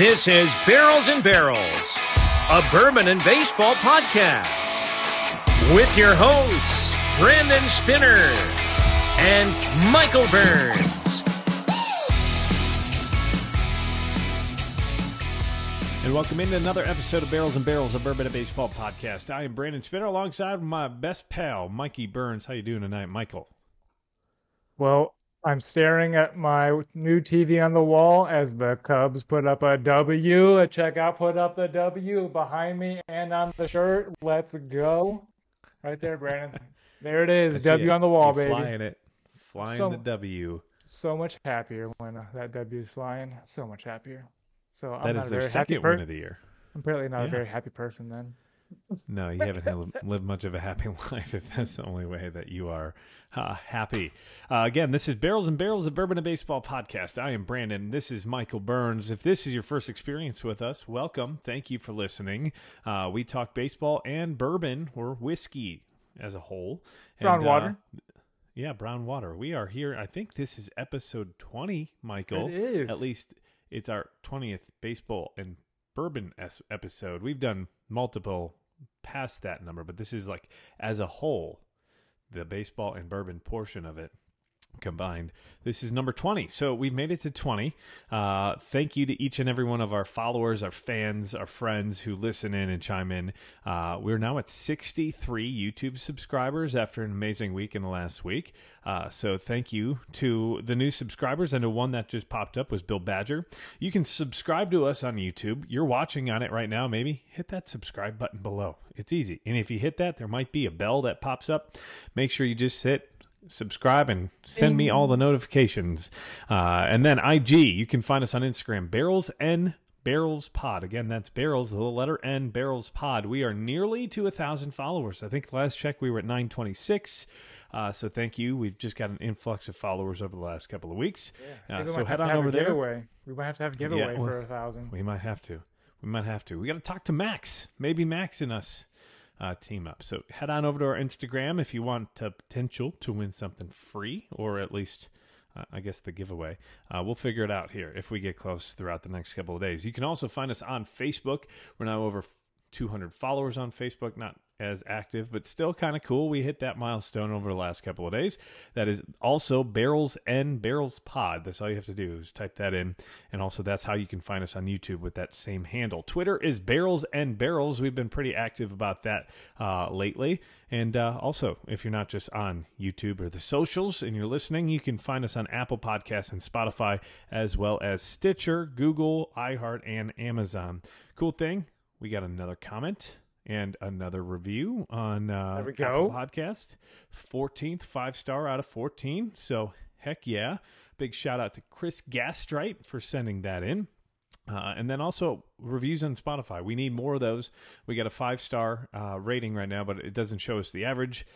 This is Barrels and Barrels, a bourbon and baseball podcast, with your hosts, Brandon Spinner and Michael Burns. And welcome into another episode of Barrels and Barrels, a bourbon and baseball podcast. I am Brandon Spinner alongside my best pal, Mikey Burns. How you doing tonight, Michael? Well, I'm staring at my new TV on the wall as the Cubs put up a W. A checkout put up the W behind me and on the shirt. Let's go. Right there, Brandon. There it is. W it. on the wall, You're baby. Flying it. Flying So- the W. So much happier when uh, that W is flying. So much happier. So I'm That is a their very happy second per- win of the year. I'm apparently not Yeah. a very happy person then. No, you haven't had, lived much of a happy life if that's the only way that you are uh, happy. Uh, again, this is Barrels and Barrels, a Bourbon and Baseball podcast. I am Brandon. This is Michael Burns. If this is your first experience with us, welcome. Thank you for listening. Uh, we talk baseball and bourbon or whiskey as a whole. Brown water. uh, yeah, brown water. We are here. I think this is episode 20, Michael. It is. At least it's our 20th baseball and bourbon episode. We've done multiple past that number, but this is like as a whole, the baseball and bourbon portion of it combined. This is number 20. So we've made it to 20. Uh, thank you to each and every one of our followers, our fans, our friends who listen in and chime in. Uh, we're now at 63 YouTube subscribers after an amazing week in the last week. Uh, so thank you to the new subscribers. And the one that just popped up was Bill Badger. You can subscribe to us on YouTube. You're watching on it right now. Maybe hit that subscribe button below. It's easy. And if you hit that, there might be a bell that pops up. Make sure you just hit subscribe and send me all the notifications. Uh, and then IG, you can find us on Instagram, Barrels N Barrels Pod. Again, that's Barrels, the letter N, Barrels Pod. We are nearly to a thousand followers. I think last check we were at 926. Uh, so thank you. We've just got an influx of followers over the last couple of weeks. Uh, we so head on over there. giveaway. We might have to have a giveaway well- for a thousand. We might have to. We might have to. We got to talk to Max. Maybe Max and us uh, team up. So head on over to our Instagram if you want a potential to win something free, or at least, uh, I guess, the giveaway. Uh, we'll figure it out here if we get close throughout the next couple of days. You can also find us on Facebook. We're now over 200 followers on Facebook. Not as active, but still kind of cool. We hit that milestone over the last couple of days. That is also Barrels and Barrels Pod. That's all you have to do is type that in. And also, that's how you can find us on YouTube with that same handle. Twitter is Barrels and Barrels. We've been pretty active about that uh, lately. And uh, also, if you're not just on YouTube or the socials and you're listening, you can find us on Apple Podcasts and Spotify, as well as Stitcher, Google, iHeart, and Amazon. Cool thing, we got another comment and another review on uh, There we Apple go. Podcast. 14th five star out of 14. So heck yeah. Big shout out to Chris Gastrite for sending that in. Uh, and then also reviews on Spotify. We need more of those. We got a five star uh, rating right now, but it doesn't show us the average.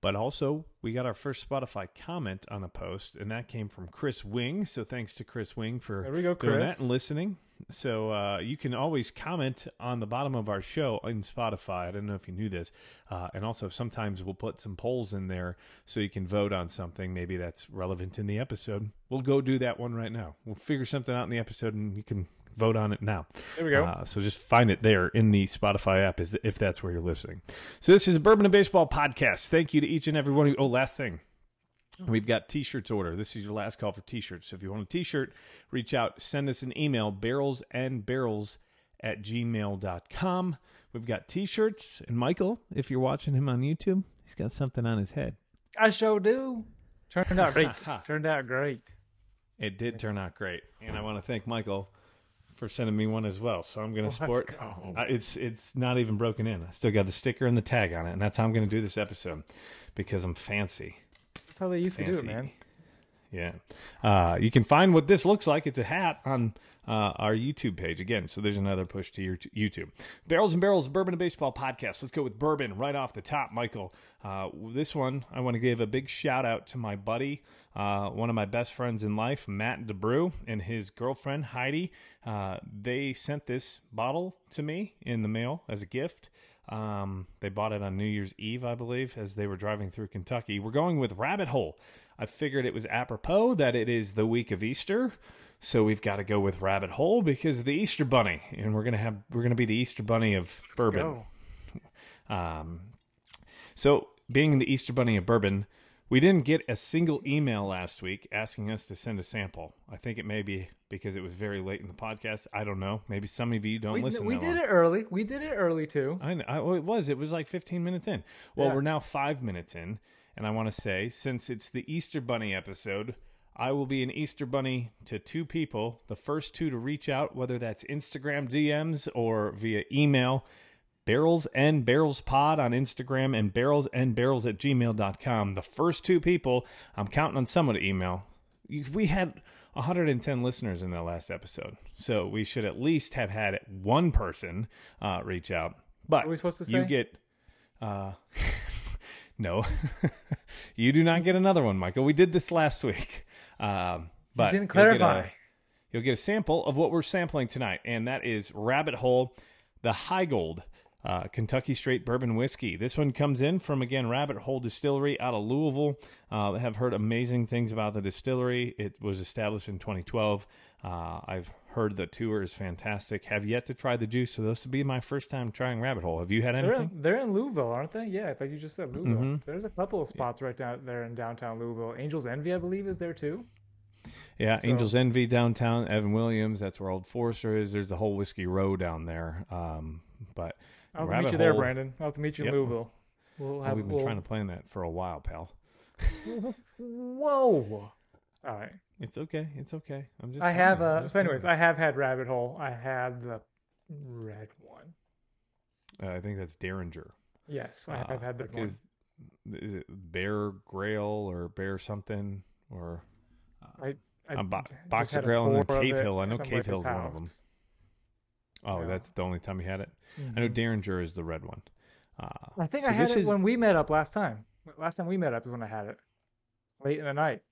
But also, we got our first Spotify comment on a post, and that came from Chris Wing. So thanks to Chris Wing for There we go, doing that and listening. So uh, you can always comment on the bottom of our show in Spotify. I don't know if you knew this. Uh, and also, sometimes we'll put some polls in there so you can vote on something maybe that's relevant in the episode. We'll go do that one right now. We'll figure something out in the episode, and you can vote on it now. There we go. Uh, so just find it there in the Spotify app, is if that's where you're listening. So this is a Bourbon and Baseball podcast. Thank you to each and every one. Who, oh, last thing. We've got t-shirts order. This is your last call for t-shirts. So if you want a t-shirt, reach out, send us an email, barrels and barrels at gmail.com. We've got t-shirts. And Michael, if you're watching him on YouTube, he's got something on his head. I sure do. Turned out great. Turned out great. It did turn out great. And I want to thank Michael for sending me one as well. So I'm going to sport. go. Uh, it's it's not even broken in. I still got the sticker and the tag on it, and that's how I'm going to do this episode because I'm fancy. That's how they used to do it, man. Yeah. Uh, you can find what this looks like. It's a hat on uh, our YouTube page again. So there's another push to your t- YouTube. Barrels and Barrels, Bourbon and Baseball podcast. Let's go with bourbon right off the top, Michael. Uh, this one, I want to give a big shout out to my buddy, uh, one of my best friends in life, Matt DeBrew, and his girlfriend, Heidi. Uh, they sent this bottle to me in the mail as a gift. Um, they bought it on New Year's Eve, I believe, as they were driving through Kentucky. We're going with Rabbit Hole. I figured it was apropos that it is the week of Easter. So we've got to go with Rabbit Hole because the Easter Bunny, and we're gonna have we're gonna be the Easter Bunny of bourbon. Go. Um, so, being the Easter Bunny of bourbon, we didn't get a single email last week asking us to send a sample. I think it may be because it was very late in the podcast. I don't know. Maybe some of you don't We, listen. we that did long. it early. We did it early too. I, know, I it was. It was like 15 minutes in. Well, Yeah. we're now five minutes in, and I want to say, since it's the Easter Bunny episode, I will be an Easter Bunny to two people. The first two to reach out, whether that's Instagram DMs or via email, barrels and barrels pod on Instagram and barrels and barrels at gmail.com. The first two people, I'm counting on someone to email. We had 110 listeners in the last episode, so we should at least have had one person uh, reach out. But are we supposed to say? you get, uh, no, you do not get another one, Michael. We did this last week, um, but you didn't you'll get a- clarify. you'll get a sample of what we're sampling tonight, and that is Rabbit Hole, the Heigold uh, Kentucky Straight Bourbon Whiskey. This one comes in from again Rabbit Hole Distillery out of Louisville. Uh, I have heard amazing things about the distillery. It was established in 2012. Uh, I've heard the tour is fantastic. Have yet to try the juice, so this will be my first time trying Rabbit Hole. Have you had They're anything? in, they're in Louisville, aren't they? Yeah, I like you just said, Louisville. Mhm. There's a couple of spots right down there in downtown Louisville. Angels Envy, I believe, is there too. Yeah, So- Angels Envy downtown, Evan Williams. That's where Old Forester is. There's the whole Whiskey Row down there. Um, but I'll have to meet you there, Brandon. I'll have to meet you Yep. in Louisville. We'll have. we've been we'll- trying to plan that for a while, pal. Whoa! All right. It's okay. It's okay. I'm just. I have. a. Uh, so, anyways, I have had Rabbit Hole. I had the red one. Uh, I think that's Derringer. Yes, I Uh, have had the one. because is it Bear Grail or Bear something or I um, Bo- j- just Boxergrail and then Cave Hill. I know Cave Hill is one of them. oh, Yeah. that's the only time you had it. I know Mhm. Derringer is the red one. Uh, I think so I had it is- when we met up last time. Last time we met up is when I had it. Late in the night.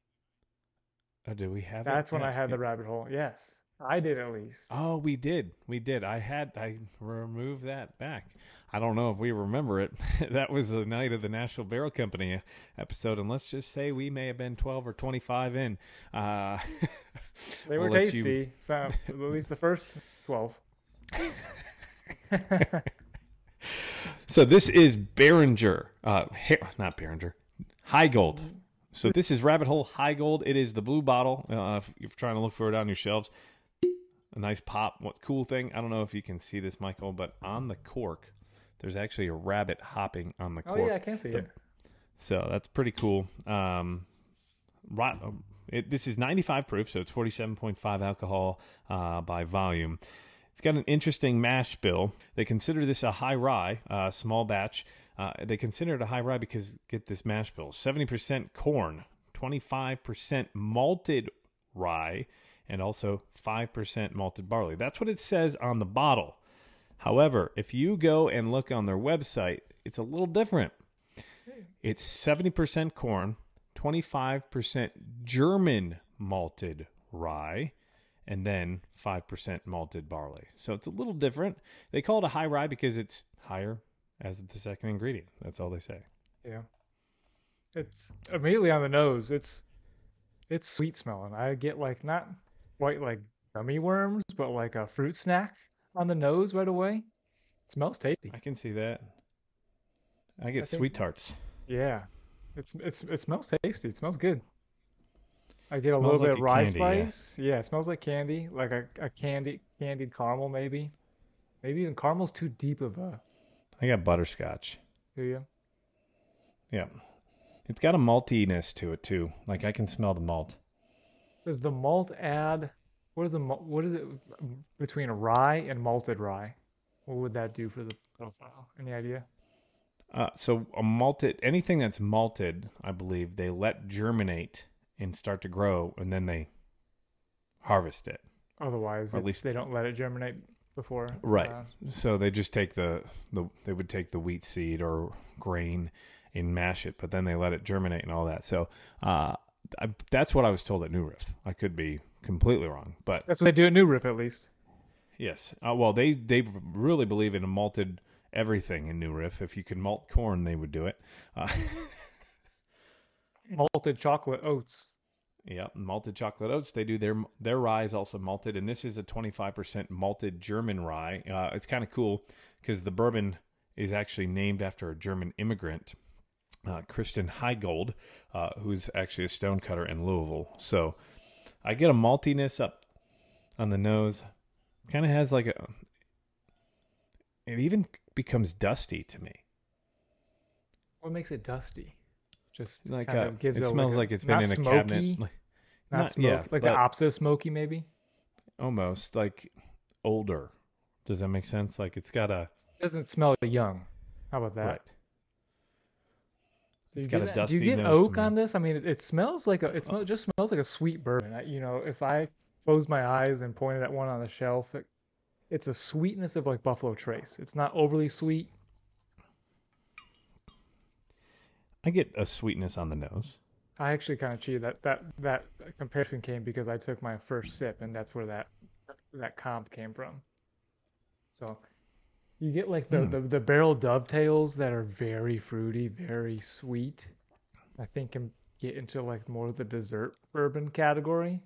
Oh, did we have it? That's when Yeah, I had the rabbit hole. Yes, I did at least. Oh, we did. We did. I had I removed that back. I don't know if we remember it. that was the night of the National Barrel Company episode, and let's just say we may have been twelve or twenty-five in. Uh, They were we'll let you- tasty. So at least the first twelve. So this is Behringer, uh, not Behringer, Heigold. So this is Rabbit Hole Heigold. It is the blue bottle. Uh, if you're trying to look for it on your shelves, a nice pop. What cool thing? I don't know if you can see this, Michael, but on the cork, there's actually a rabbit hopping on the Oh cork. yeah, I can see The- it. So that's pretty cool. Um, right, it, this is 95 proof, so it's 47.5 alcohol uh, by volume. It's got an interesting mash bill. They consider this a high rye, uh, small batch. Uh, they consider it a high rye because get this mash bill: 70% corn, 25% malted rye, and also 5% malted barley. That's what it says on the bottle. However, if you go and look on their website, it's a little different. It's 70% corn, 25% German malted rye, and then 5% malted barley. So it's a little different. They call it a high rye because it's higher as the second ingredient. That's all they say. Yeah. It's immediately on the nose. It's it's sweet smelling. I get like not quite like gummy worms, but like a fruit snack on the nose right away. It smells tasty. I can see that. I get I think- sweet tarts. Yeah. It's it's it smells tasty. It smells good. I get a little like bit of a rye candy, yeah. spice. Yeah. it smells like candy, like a, a candy candied caramel maybe. Maybe even caramel's too deep of a I got butterscotch. do you? Yeah. It's got a maltiness to it too. Like I can smell the malt. Does the malt add what is the what is it between rye and malted rye? What would that do for the profile? Any idea? Uh, so a malted anything that's malted, I believe they let germinate and start to grow, and then they harvest it. Otherwise, at least- they don't let it germinate before. Right. uh, So they just take the, the they would take the wheat seed or grain and mash it, but then they let it germinate and all that. So uh, I, that's what I was told at New Riff. I could be completely wrong, but that's what they do at New Riff, at least. yes. Uh, well, they they really believe in a malted everything in New Riff. If you could malt corn, they would do it. Uh, malted chocolate oats. Yeah, malted chocolate oats. They do their their rye is also malted, and this is a 25% malted German rye. Uh, it's kind of cool because the bourbon is actually named after a German immigrant, uh, Christian Heigold, uh, who's actually a stonecutter in Louisville. So I get a maltiness up on the nose. Kind of has like a. It even becomes dusty to me. What makes it dusty? Just Like kind uh, of gives it a, smells a- like it's been in a smoky, cabinet. Like, Not, not- smoky, yeah, like the opposite of smoky, maybe. almost like older. Does that make sense? Like it's got a It doesn't smell young. How about that? right. It's got a dusty Do you get oak on this? I mean, it, it smells like a. It smell, just smells like a sweet bourbon. I, you know, if I closed my eyes and pointed at one on the shelf, it, it's a sweetness of like Buffalo Trace. It's not overly sweet. I get a sweetness on the nose. I actually kind of cheated. That that that comparison came because I took my first sip, and that's where that that comp came from. So you get like the, Hmm. the the barrel dovetails that are very fruity, very sweet. I think can get into like more of the dessert bourbon category,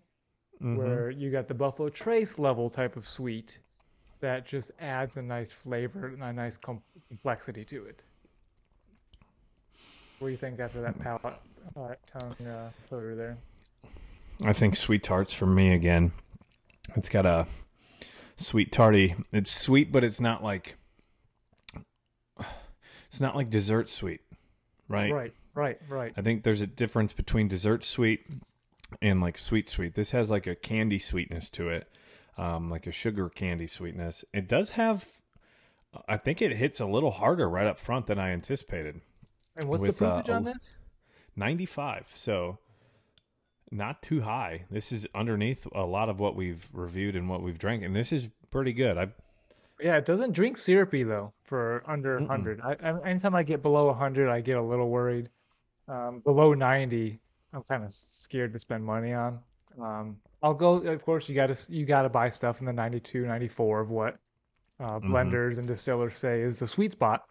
Mhm. where you got the Buffalo Trace level type of sweet that just adds a nice flavor and a nice com- complexity to it. What do you think after that palate uh, tongue uh, coater there? I think sweet tarts for me again. It's got a sweet tarty. It's sweet, but it's not like it's not like dessert sweet, right? Right, right, right. I think there's a difference between dessert sweet and like sweet sweet. This has like a candy sweetness to it, um, like a sugar candy sweetness. It does have. I think it hits a little harder right up front than I anticipated. And what's with, the uh, proofage on this? 95 so not too high this is underneath a lot of what we've reviewed and what we've drank and this is pretty good i've Yeah, it doesn't drink syrupy though for under Mm-mm. 100. I, I, anytime I get below 100, I get a little worried. Um, below 90, I'm kind of scared to spend money on. Um, I'll go. Of course, you got to you got to buy stuff in the 92, 94 of what uh, Mm-hmm. blenders and distillers say is the sweet spot.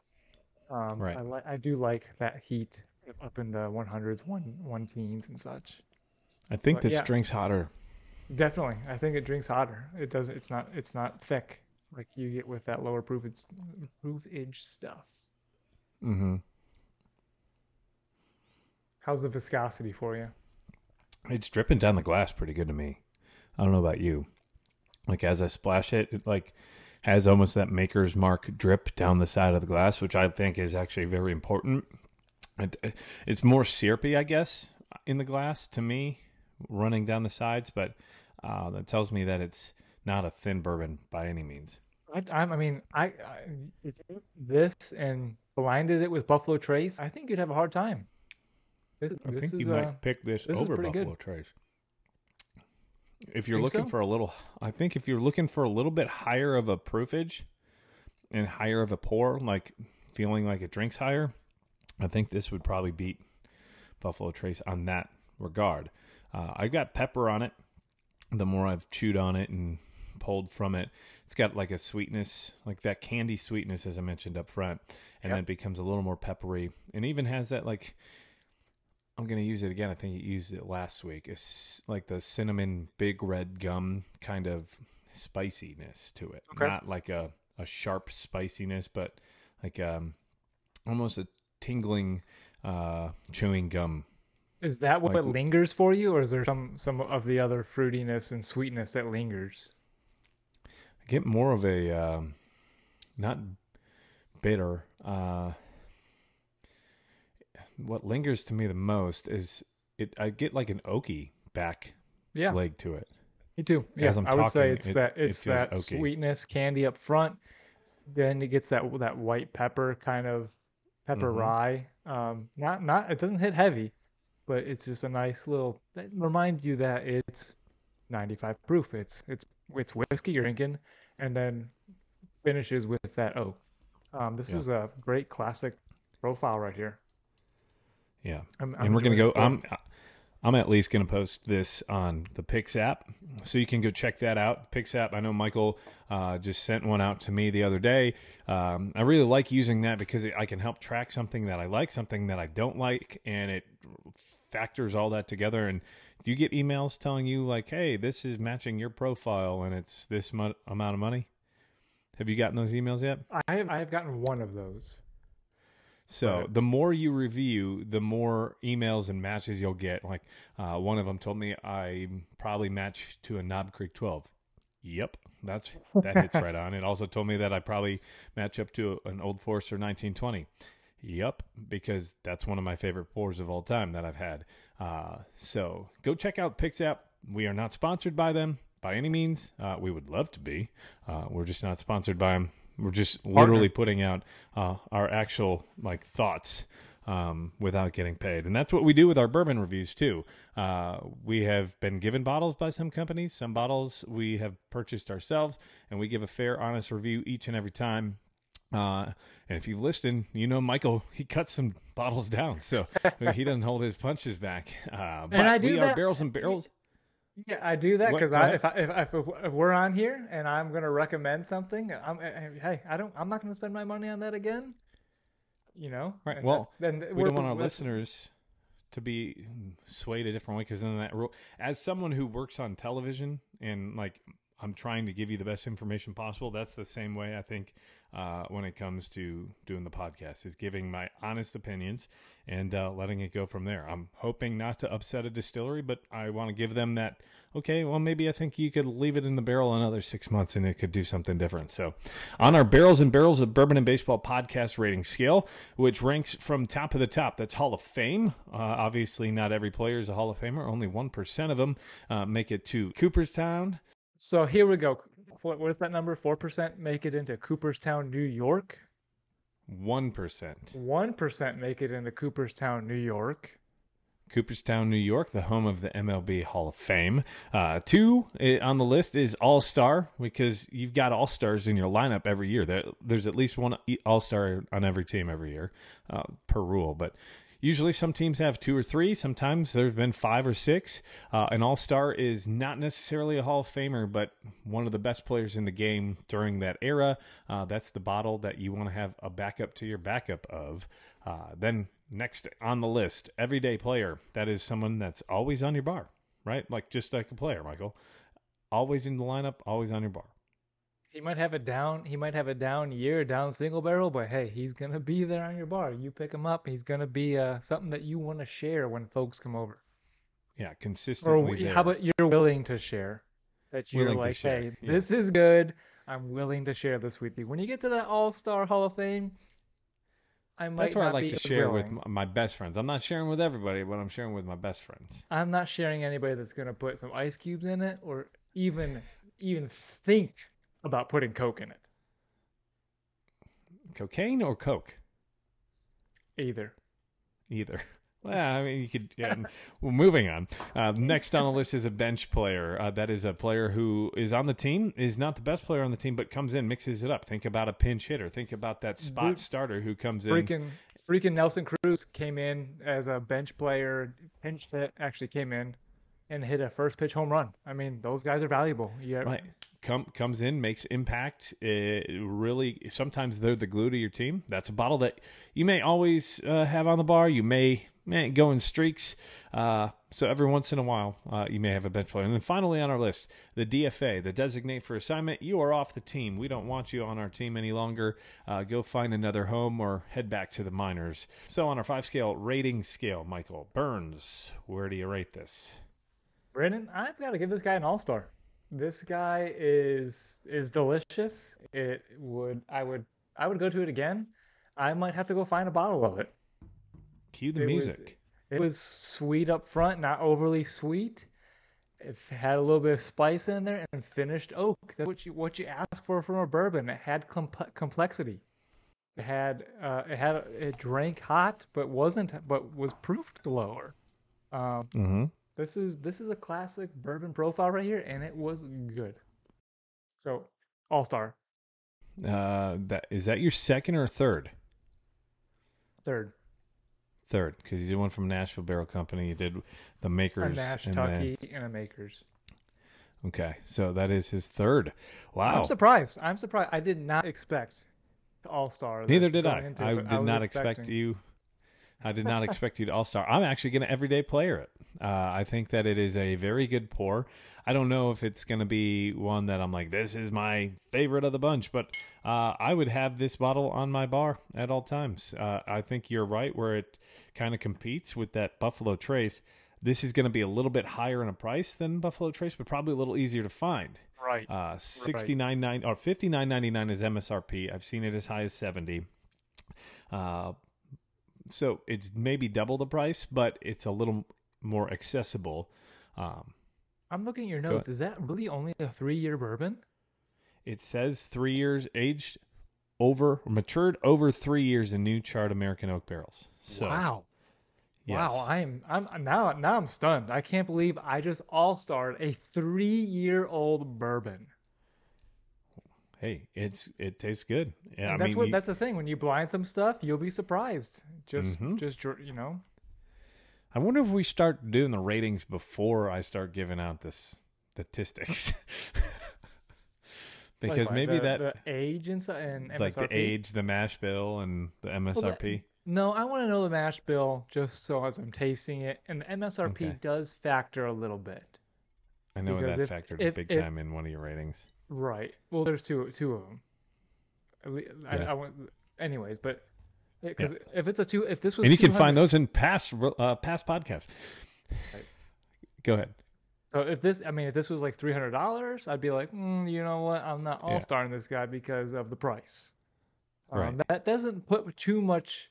Um, Right. I, li- I do like that heat up in the 100s, one one teens and such. i think But this yeah. drink's hotter Definitely, I think it drinks hotter. It doesn't. It's not. It's not thick like you get with that lower proofage proofage stuff. mm-hmm. How's the viscosity for you? it's dripping down the glass pretty good to me i don't know about you like as i splash it it like has almost that maker's mark drip down the side of the glass which i think is actually very important it, it's more syrupy i guess in the glass to me running down the sides but uh, that tells me that it's not a thin bourbon by any means I, I'm- mean, I, I if you took this and blinded it with Buffalo Trace. I think you'd have a hard time. This, I this think you uh, might pick this, this over pretty good. Buffalo Trace. If you're looking so? for a little, I think if you're looking for a little bit higher of a proofage and higher of a pour, like feeling like it drinks higher, I think this would probably beat Buffalo Trace on that regard. Uh, I got pepper on it. The more I've chewed on it and pulled from it, it's got like a sweetness, like that candy sweetness, as I mentioned up front, and Yep. then becomes a little more peppery, and even has that like I'm gonna use it again. I think you used it last week. It's like the cinnamon big red gum kind of spiciness to it. Okay. Not like a, a sharp spiciness, but like um almost a tingling uh chewing gum. is that what like- lingers for you, or is there some some of the other fruitiness and sweetness that lingers? I get more of a um not bitter. Uh what lingers to me the most is it I get like an oaky back Yeah, leg to it. me too. Yeah, as I'm I would say it's it- that it's feels that oaky. sweetness, candy up front. Then it gets that that white pepper kind of pepper Mhm. rye. Um, not not it doesn't hit heavy, but it's just a nice little. It reminds you that it's 95 proof. It's it's it's whiskey you're drinking, and then finishes with that oak. Um, this Yeah. is a great classic profile right here. Yeah. I'm, and we're gonna go. I'm I'm at least gonna post this on the Pix app, so you can go check that out. Pix app. I know Michael uh, just sent one out to me the other day. Um, I really like using that because it, I can help track something that I like, something that I don't like, and it factors all that together. And do you get emails telling you like, "Hey, this is matching your profile, and it's this mo- amount of money"? Have you gotten those emails yet? I have I have gotten one of those. So Right. the more you review, the more emails and matches you'll get. Like uh, one of them told me I probably match to a Knob Creek 12. Yep, that's that hits right on. It also told me that I probably match up to an Old Forester 1920. Yep, because that's one of my favorite pours of all time that I've had. Uh, so go check out PixApp. We are not sponsored by them by any means. Uh, we would love to be. Uh, we're just not sponsored by them. We're just literally putting out uh, our actual like thoughts um, without getting paid, and that's what we do with our bourbon reviews too. Uh, we have been given bottles by some companies. Some bottles we have purchased ourselves, and we give a fair, honest review each and every time. Uh, and if you've listened, you know Michael he cuts some bottles down, so he doesn't hold his punches back. Uh, but I do we are that- barrels and barrels. Yeah, I do that because I if, I if if if we're on here and I'm gonna recommend something, I'm eh, hey I don't I'm not gonna spend my money on that again. You know, Right, well, then we don't want our listeners to be swayed a different way because then that rule as someone who works on television and like i'm trying to give you the best information possible. That's the same way i think uh, when it comes to doing the podcast is giving my honest opinions and uh, letting it go from there. I'm hoping not to upset a distillery but i want to give them that okay well maybe i think you could leave it in the barrel another six months and it could do something different. So on our barrels and barrels of bourbon and baseball podcast rating scale which ranks from top of the top that's hall of fame. Uh, obviously not every player is a hall of famer only 1% of them uh, make it to cooperstown So here we go. What, is that number? Four percent make it into Cooperstown, New York. 1% One percent make it into Cooperstown, New York. Cooperstown, New York, the home of the MLB Hall of Fame. Uh, two eh, on the list is All Star because you've got All Stars in your lineup every year. There, there's at least one All Star on every team every year, uh, per rule. But usually some teams have two or three. Sometimes there have been five or six. Uh, an All Star is not necessarily a Hall of Famer, but one of the best players in the game during that era. Uh, that's the bottle that you want to have a backup to your backup of. Uh, then next on the list, everyday player. That is someone that's always on your bar, right? Like just like a player, Michael. Always in the lineup, always on your bar. He might have a down. He might have a down year, down single barrel, but hey, he's gonna be there on your bar. You pick him up. He's gonna be uh, something that you want to share when folks come over. Yeah, consistently. w- there. how about you're willing to share? That you're Willing like, hey, this yes. is good. I'm willing to share this with you. When you get to that All Star Hall of Fame, I might That's where I like to share with willing. m- my best friends. I'm not sharing with everybody, but I'm sharing with my best friends. I'm not sharing anybody that's gonna put some ice cubes in it, or even even think about putting Coke in it. Cocaine or Coke? Either. Either. Well, I mean, you could. Yeah. well, moving on. Uh, next on the list is a bench player. Uh, that is a player who is on the team, is not the best player on the team, but comes in, mixes it up. Think about a pinch hitter. Think about that spot Dude, starter who comes in. Freaking freaking Nelson Cruz came in as a bench player, pinch hit, actually came in and hit a first pitch home run. I mean, those guys are valuable. Yeah, Right. Come comes in, makes impact. Uh, really, sometimes they're the glue to your team. That's a bottle that you may always uh, have on the bar. You may, go in streaks. Uh, so every once in a while, uh, you may have a bench player. And then finally on our list, the DFA, the designate for assignment. You are off the team. We don't want you on our team any longer. Uh, go find another home or head back to the minors. So on our five scale rating scale, Michael Burns, where do you rate this? Brennan, I've got to give this guy an all star. This guy is is delicious. It would I would I would go to it again. I might have to go find a bottle of it. Cue the It was- music. It was sweet up front, not overly sweet. It had a little bit of spice in there and finished oak. That's what you what you ask for from a bourbon. It had comp- complexity. It had uh, it had it drank hot, but wasn't but was proofed lower. Um, mm-hmm. This is this is a classic bourbon profile right here, and it was good. So all star Uh, that is that your second or third? third, Third, because you did one from Nashville Barrel Company. You did the a Makers. Nash and then- and a Makers. okay, so that is his third. Wow. I'm surprised. I'm surprised. I did not expect all star. Neither did I. I did not expect you I did not expect you to all star. I'm actually going to everyday player it. Uh, I think that it is a very good pour. I don't know if it's going to be one that I'm like, this is my favorite of the bunch, but uh, I would have this bottle on my bar at all times. Uh, I think you're right where it kind of competes with that Buffalo Trace. This is going to be a little bit higher in a price than Buffalo Trace, but probably a little easier to find. Right. Uh, sixty nine nine or fifty nine ninety nine is MSRP. I've seen it as high as seventy. Uh, so it's maybe double the price, but it's a little more accessible. Um, I'm looking at your notes. Is that really only a three year bourbon? it says three years aged over matured over three years in new charred American oak barrels. So wow. yes. Wow, I'm I'm now now I'm stunned. I can't believe I just all starred a three year old bourbon. Hey, it's it tastes good. Yeah, I that's mean, what you- that's the thing. When you blind some stuff, you'll be surprised. Just Mhm. just you know. I wonder if we start doing the ratings before I start giving out this statistics. because like maybe the, that the age and, and MSRP. like the age, the mash bill, and the MSRP. No, I want to know the mash bill just so as I'm tasting it, and the MSRP Okay. does factor a little bit. I know that if- factored if- big if- time in one of your ratings. Right. Well, there's two two of them. I, Yeah. I want, anyways, but because if it's a two, if this was, And you can find those in past uh, past podcasts. Right. Go ahead. So if this, I mean, if this was like three hundred dollars, I'd be like, mm, you know what, I'm not all Yeah. this guy because of the price. Um, Right. That doesn't put too much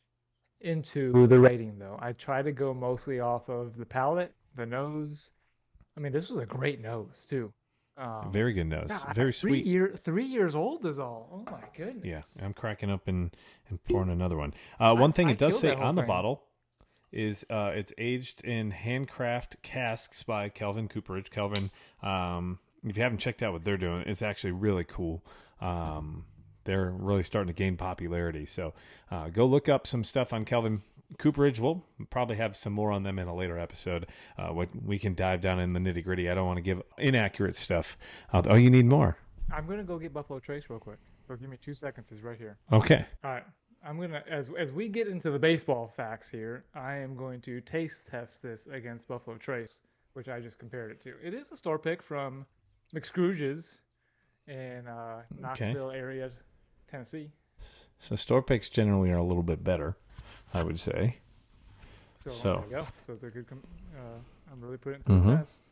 into the rating, though. I try to go mostly off of the palate, the nose. I mean, this was a great nose too. Um, Very good nose. God, Very three sweet. Year, three years old is all. Oh my goodness. Yeah, I'm cracking up and, and pouring another one. Uh, one thing I it does say on the bottle is uh, it's aged in handcraft casks by Kelvin Cooperage. Kelvin, um, if you haven't checked out what they're doing, it's actually really cool. Um, they're really starting to gain popularity. So uh, go look up some stuff on Kelvin Cooperage. We'll probably have some more on them in a later episode. Uh, what we can dive down in the nitty gritty. I don't want to give inaccurate stuff. Uh, oh, you need more. I'm gonna go get Buffalo Trace real quick. So give me two seconds. It's right here. Okay. All right. I'm gonna as as we get into the baseball facts here, I am going to taste test this against Buffalo Trace, which I just compared it to. It is a store pick from McScrooge's in uh, Knoxville area, Tennessee. So store picks generally are a little bit better, I would say. So, So. there you go. So it's a good. Com- uh, I'm really putting it to Mhm. the test.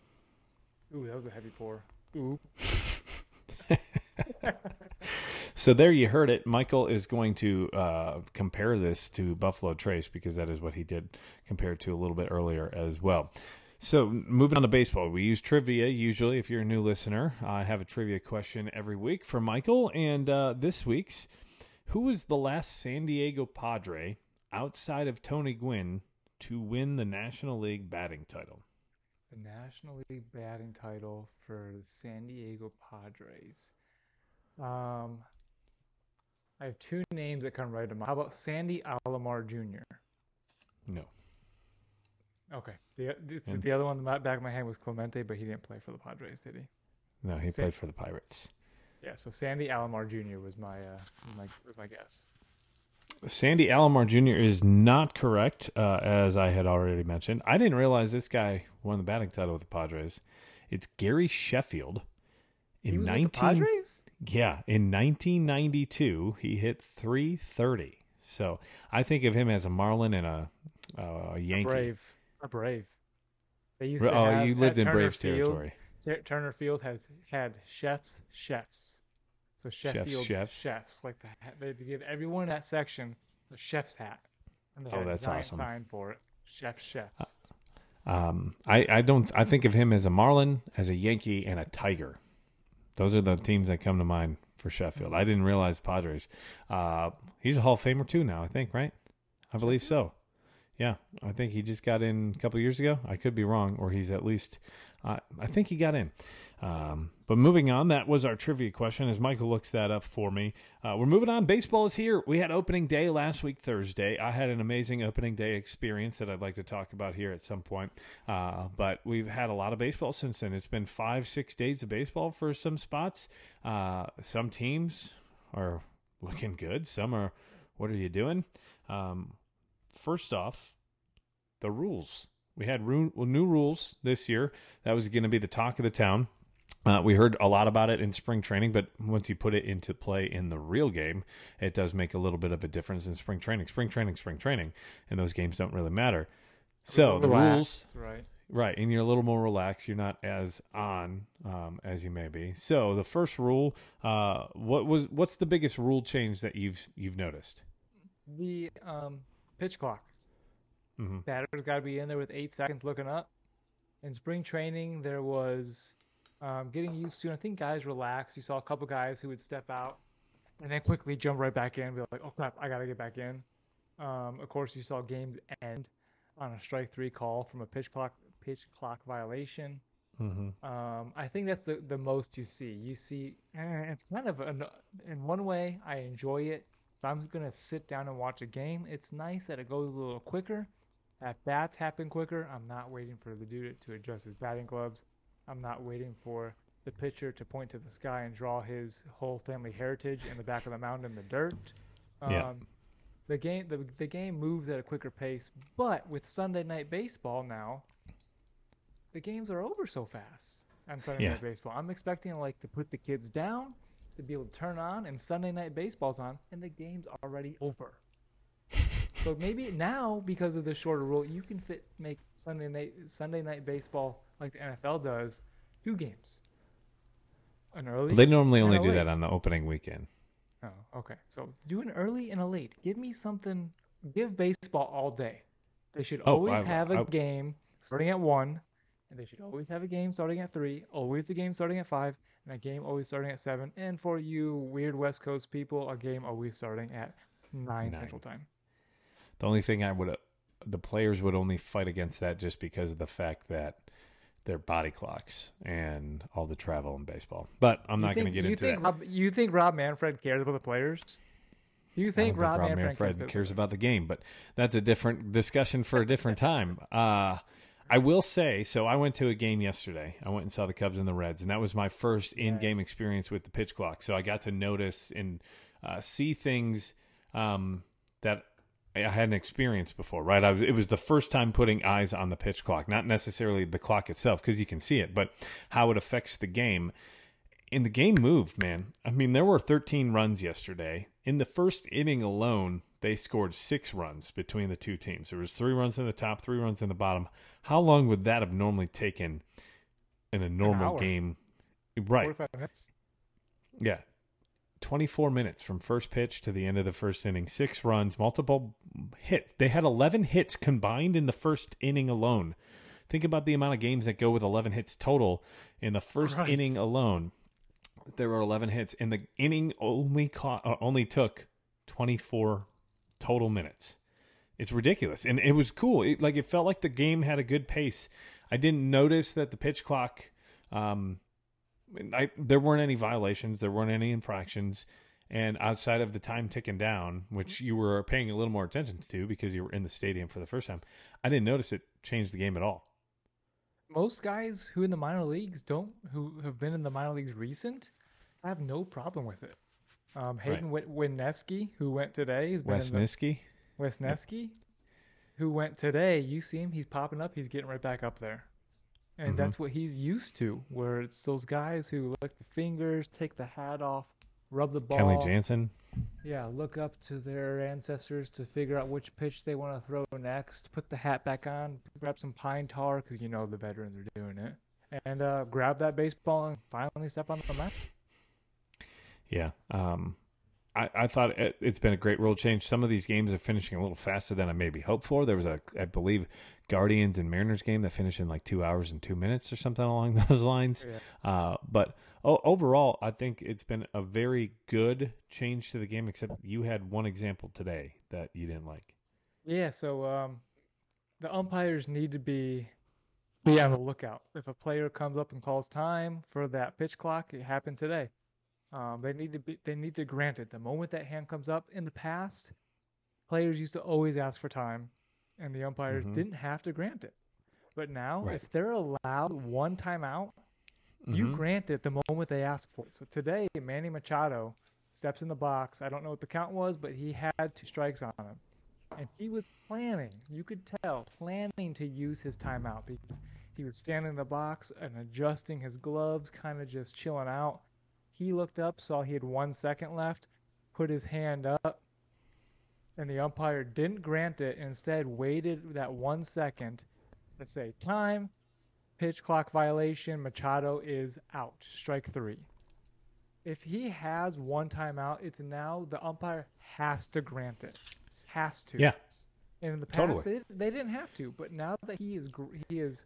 Ooh, that was a heavy pour. Ooh. So there you heard it. Michael is going to uh, compare this to Buffalo Trace because that is what he did compare it to a little bit earlier as well. So moving on to baseball, we use trivia usually. If you're a new listener, I have a trivia question every week for Michael, and uh, this week's: Who was the last San Diego Padre outside of Tony Gwynn to win the National League batting title? The National League batting title for the San Diego Padres. Um, I have two names that come right to mind. How about Sandy Alomar Jr.? No. Okay. The this, And- the other one in the back of my hand was Clemente, but he didn't play for the Padres, did he? No, he played for the Pirates. Yeah. So Sandy Alomar Jr. was my uh, my was my guess. Sandy Alomar Jr. is not correct, uh, as I had already mentioned. I didn't realize this guy won the batting title with the Padres. It's Gary Sheffield. In he was with 19, the Padres. yeah, in 1992, he hit 330. So I think of him as a Marlin and a, uh, a Yankee. Brave. A Brave. They used to Oh, have, you lived in Braves Field, territory. Tur- Turner Field has had chefs, chefs. So Sheffield's chefs. chefs, like the hat, they give everyone in that section a chef's hat, and they Oh, had a that's giant awesome. sign for it. Chef chefs. Um, I, I don't. I think of him as a Marlin, as a Yankee, and a Tiger. Those are the teams that come to mind for Sheffield. I didn't realize Padres. Uh, he's a Hall of Famer too now. I think, right? I believe so. Yeah, I think he just got in a couple years ago. I could be wrong, or he's at least. Uh, I think he got in. Um, but moving on, that was our trivia question. As Michael looks that up for me, uh, we're moving on. Baseball is here. We had opening day last week, Thursday. I had an amazing opening day experience that I'd like to talk about here at some point. Uh, but we've had a lot of baseball since then. It's been five, six days of baseball for some spots. Uh, some teams are looking good. Some are, what are you doing? Um, first off, the rules. We had new rules this year. That was going to be the talk of the town. Uh, we heard a lot about it in spring training, but once you put it into play in the real game, it does make a little bit of a difference in spring training. Spring training, spring training, and those games don't really matter. So the rules, right? right, and you're a little more relaxed. You're not as on um, as you may be. So the first rule, uh, what was what's the biggest rule change that you've you've noticed? The um, pitch clock. Mhm. Batter's got to be in there with eight seconds looking up. In spring training, there was um, getting used to. And I think guys relax. You saw a couple guys who would step out and then quickly jump right back in, and be like, "Oh crap, I got to get back in." Um, of course, you saw games end on a strike three call from a pitch clock pitch clock violation. Mm-hmm. Um, I think that's the, the most you see. You see, it's kind of an, in one way I enjoy it. If I'm gonna sit down and watch a game, it's nice that it goes a little quicker. At bats happen quicker. I'm not waiting for the dude to adjust his batting gloves. I'm not waiting for the pitcher to point to the sky and draw his whole family heritage in the back of the mound in the dirt. Um, Yeah. The game the, the game moves at a quicker pace, but with Sunday night baseball now, the games are over so fast on Sunday Yeah. night baseball. I'm expecting like to put the kids down, to be able to turn on, and Sunday night baseball's on, and the game's already over. so maybe now, because of the shorter rule, you can fit make Sunday night Sunday night baseball like the NFL does, two games. An early. They normally only do that on the opening weekend. Oh, okay. So do an early and a late. Give me something. Give baseball all day. They should Oh, always I- have a I- game starting at one, and they should always have a game starting at three. Always the game starting at five, and a game always starting at seven. And for you weird West Coast people, a game always starting at nine, Nine. Central Time. The only thing I would, uh, the players would only fight against that just because of the fact that their body clocks and all the travel in baseball. But I'm You not going to get you into think that. Rob, you think Rob Manfred cares about the players? You don't think Rob, Manfred, Manfred cares cares about the game, but that's a different discussion for a different time. Uh, I will say, so I went to a game yesterday. I went and saw the Cubs and the Reds, and that was my first in-game experience with the pitch clock. So I got to notice and uh, see things um, that I hadn't experienced before. Right? I was, it was the first time putting eyes on the pitch clock, not necessarily the clock itself, because you can see it, but how it affects the game and the game moved, man. I mean, there were 13 runs yesterday. In the first inning alone, they scored six runs between the two teams. There was three runs in the top, three runs in the bottom. How long would that have normally taken in a normal game? Right. 45 minutes. Yeah. 24 minutes from first pitch to the end of the first inning. Six runs, multiple hits. They had 11 hits combined in the first inning alone. Think about the amount of games that go with 11 hits total in the first Right. inning alone. There were 11 hits, and the inning only caught, uh, only took 24 total minutes. It's ridiculous, and it was cool. It, like it felt like the game had a good pace. I didn't notice that the pitch clock. Um, I, there weren't any violations, there weren't any infractions, and outside of the time ticking down, which you were paying a little more attention to because you were in the stadium for the first time, I didn't notice it changed the game at all. most guys who in the minor leagues don't who have been in the minor leagues recent have no problem with it. Um, Hayden Wineski, who went today, has been in the, Wesneski, Wisniewski, who went today. You see him; he's popping up. He's getting right back up there, and Mhm. that's what he's used to. Where it's those guys who lick the fingers, take the hat off, rub the ball. Kenley Jansen, Yeah, look up to their ancestors to figure out which pitch they want to throw next. Put the hat back on, grab some pine tar because you know the veterans are doing it, and uh, grab that baseball and finally step on the mound. yeah. Um, I, I thought it, it's been a great rule change. Some of these games are finishing a little faster than I maybe hoped for. There was a, I believe, Guardians and Mariners game that finished in like two hours and two minutes or something along those lines. Yeah. Uh, but o- overall, I think it's been a very good change to the game. Except you had one example today that you didn't like. Yeah, so um, the umpires need to be be on the lookout. If a player comes up and calls time for that pitch clock, it happened today. Um, they need to be they need to grant it. The moment that hand comes up in the past, players used to always ask for time, and the umpires Mhm. didn't have to grant it. But now, Right. if they're allowed one timeout, you Mhm. grant it the moment they ask for it. So today, Manny Machado steps in the box. I don't know what the count was, but he had two strikes on him. and he was planning. You could tell planning to use his timeout because he was standing in the box and adjusting his gloves, kind of just chilling out. He looked up, saw he had one second left, put his hand up, and the umpire didn't grant it. Instead, waited that one second to say time, pitch clock violation. Machado is out. Strike three. If he has one timeout, it's now the umpire has to grant it. Has to. Yeah. And in the past, Totally. they, they didn't have to, but now that he is he is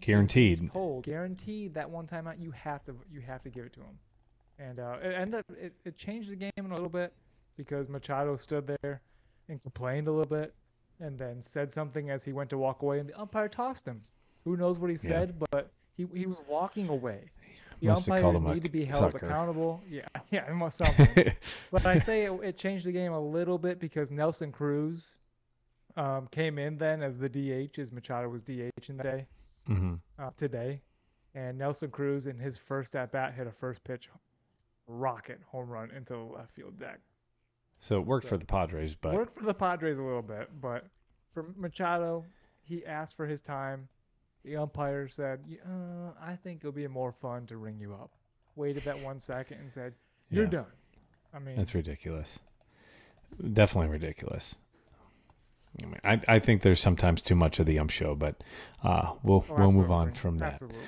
Guaranteed. told guaranteed that one timeout, you have to you have to give it to him. And uh, it ended up it, it changed the game a little bit because Machado stood there and complained a little bit, and then said something as he went to walk away, and the umpire tossed him. Who knows what he Yeah. said, but he he was walking away. The Must umpires called him a need to be held sucker. accountable. Yeah, yeah, it must something. but I say it, it changed the game a little bit because Nelson Cruz um, came in then as the DH, as Machado was DH in the day hmm uh, today, and Nelson Cruz in his first at bat hit a first pitch rocket home run into the left field deck. So it worked for the Padres, but Worked for the Padres a little bit, but for Machado, he asked for his time. The umpire said, "Y- uh, "I think it'll be more fun to ring you up." Waited that one second and said, "You're Yeah. done." I mean, That's ridiculous. Definitely ridiculous. I mean, I, I think there's sometimes too much of the ump show, but uh, we'll oh, we'll move on from that. Absolutely.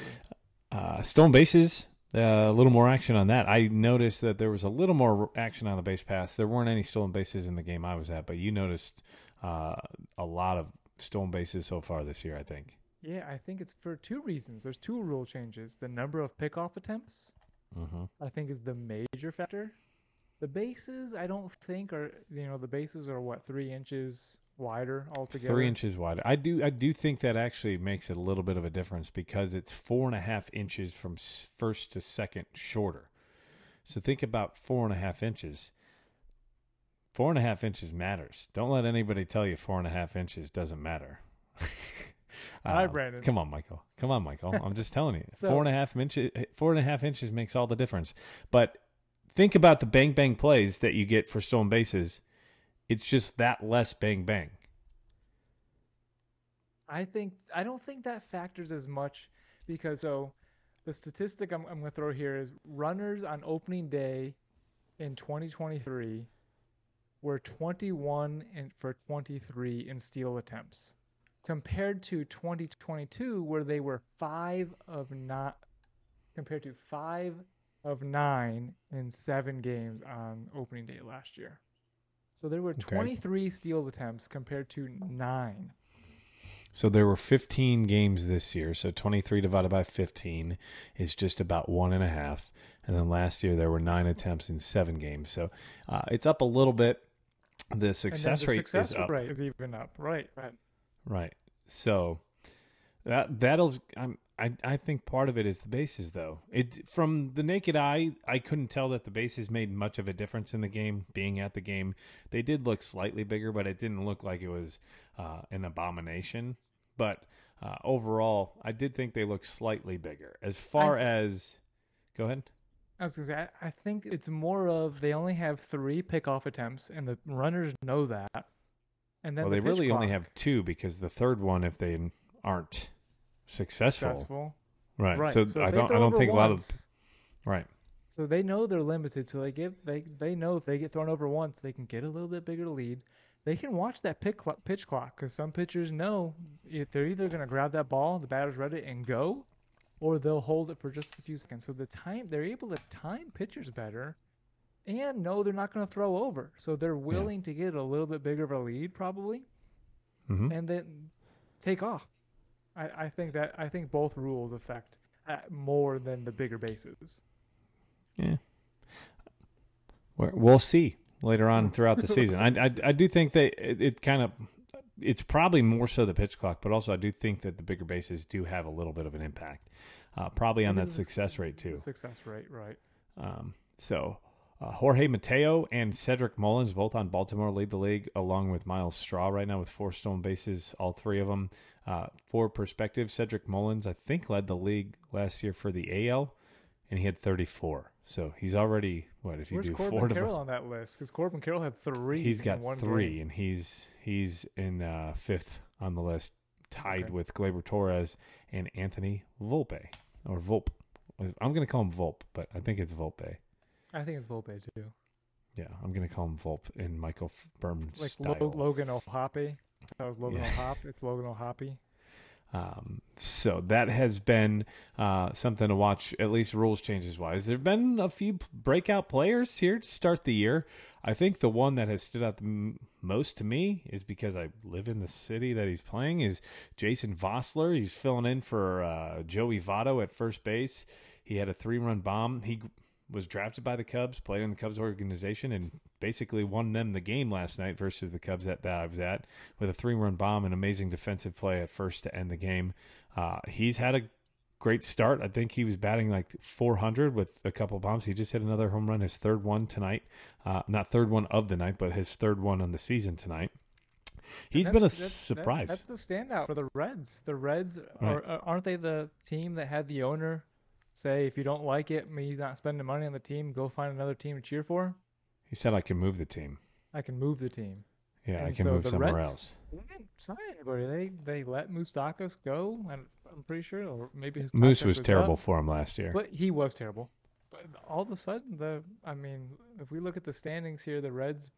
Uh, stolen bases, uh, a little more action on that. I noticed that there was a little more action on the base paths. There weren't any stolen bases in the game I was at, but you noticed uh, a lot of stolen bases so far this year. I think. Yeah, I think it's for two reasons. There's two rule changes. The number of pickoff attempts, Mm-hmm. I think, is the major factor. The bases, I don't think are you know the bases are what three inches wider altogether. Three inches wider. I do. I do think that actually makes it a little bit of a difference because it's four and a half inches from first to second shorter. So think about four and a half inches. Four and a half inches matters. Don't let anybody tell you four and a half inches doesn't matter. Hi, Uh, Brandon. Come on, Michael. Come on, Michael. I'm just telling you. So- four and a half inches. Four and a half inches makes all the difference. But think about the bang bang plays that you get for stolen bases. It's just that less bang bang. I think I don't think that factors as much because so the statistic I'm, I'm going to throw here is runners on opening day in 2023 were 21 in, for 23 in steal attempts compared to 2022 where they were 5 of not compared to 5 of 9 in 7 games on opening day last year. So there were Okay. 23 steal attempts compared to 9 So there were 15 games this year. So 23 divided by 15 is just about one and a half. And then last year there were nine attempts in seven games. So uh, it's up a little bit. The success the rate success is up. rate is even up. Right, right. Right. So that that'll I'm, I I think part of it is the bases though. It from the naked eye, I couldn't tell that the bases made much of a difference in the game. Being at the game, they did look slightly bigger, but it didn't look like it was uh, an abomination. But uh, overall, I did think they looked slightly bigger. As far as, go ahead. I was gonna say, I, I think it's more of they only have three pickoff attempts, and the runners know that. And then Well, the they really only have two because the third one, if they aren't successful, successful. right? Right. So, if I don't I don't think a lot of right. So they know they're limited, so they give they they know if they get thrown over once, they can get a little bit bigger lead. They can watch that pitch clock, pitch clock because some pitchers know if they're either going to grab that ball, the batter's ready and go, or they'll hold it for just a few seconds. So the time they're able to time pitchers better, and know they're not going to throw over, so they're willing to get a little bit bigger of a lead probably, hmm and then take off. I, I think that I think both rules affect uh, more than the bigger bases. Yeah. We're, we'll see later on throughout the season. I, I, I do think that it, it kind of, it's probably more so the pitch clock, but also I do think that the bigger bases do have a little bit of an impact, uh, probably on that success rate too. Success rate, right? Um, so uh, Jorge Mateo and Cedric Mullins, both on Baltimore, lead the league along with Myles Straw right now with four stolen bases, all three of them. Uh, for perspective, Cedric Mullins, I think, led the league last year for the AL, and he had 34. So he's already what if you Where's do Corbin four Carroll on that list? Because Corbin Carroll had three. He's got three, game. and he's he's in uh, fifth on the list, tied Okay. with Gleyber Torres and Anthony Volpe or Volpe. I'm going to call him Volpe, but I think it's Volpe. I think it's Volpe too. Yeah, I'm going to call him Volpe in Michael Berman Like style. Lo- Logan O'Hoppe. That was Logan Yeah. O'Hop. It's Logan O'Hoppe. Um, so that has been uh, something to watch, at least rules changes wise. There have been a few breakout players here to start the year. I think the one that has stood out the m- most to me is because I live in the city that he's playing is Jason Vosler. He's filling in for uh, Joey Votto at first base. He had a three run bomb. He was drafted by the Cubs, played in the Cubs organization, and basically won them the game last night versus the Cubs that, that I was at with a three run bomb and amazing defensive play at first to end the game. Uh, he's had a great start. I think he was batting like 400 with a couple bombs. He just hit another home run, his third one tonight. Uh, not third one of the night, but his third one on the season tonight. He's been a that's- that's- that- surprise. that's the standout for the Reds. The Reds are, are aren't they the team that had the owner say, if you don't like it, me not spending money on the team, go find another team to cheer for. he said I can move the team. I can move the team. Yeah, I can so move somewhere Reds- else. They didn't sign anybody. They they let Moustakas go, and I'm pretty sure, or maybe his Moose contract was terrible up. for him last year. But he was terrible. But all of a sudden, the I mean, if we look at the standings here, the Reds.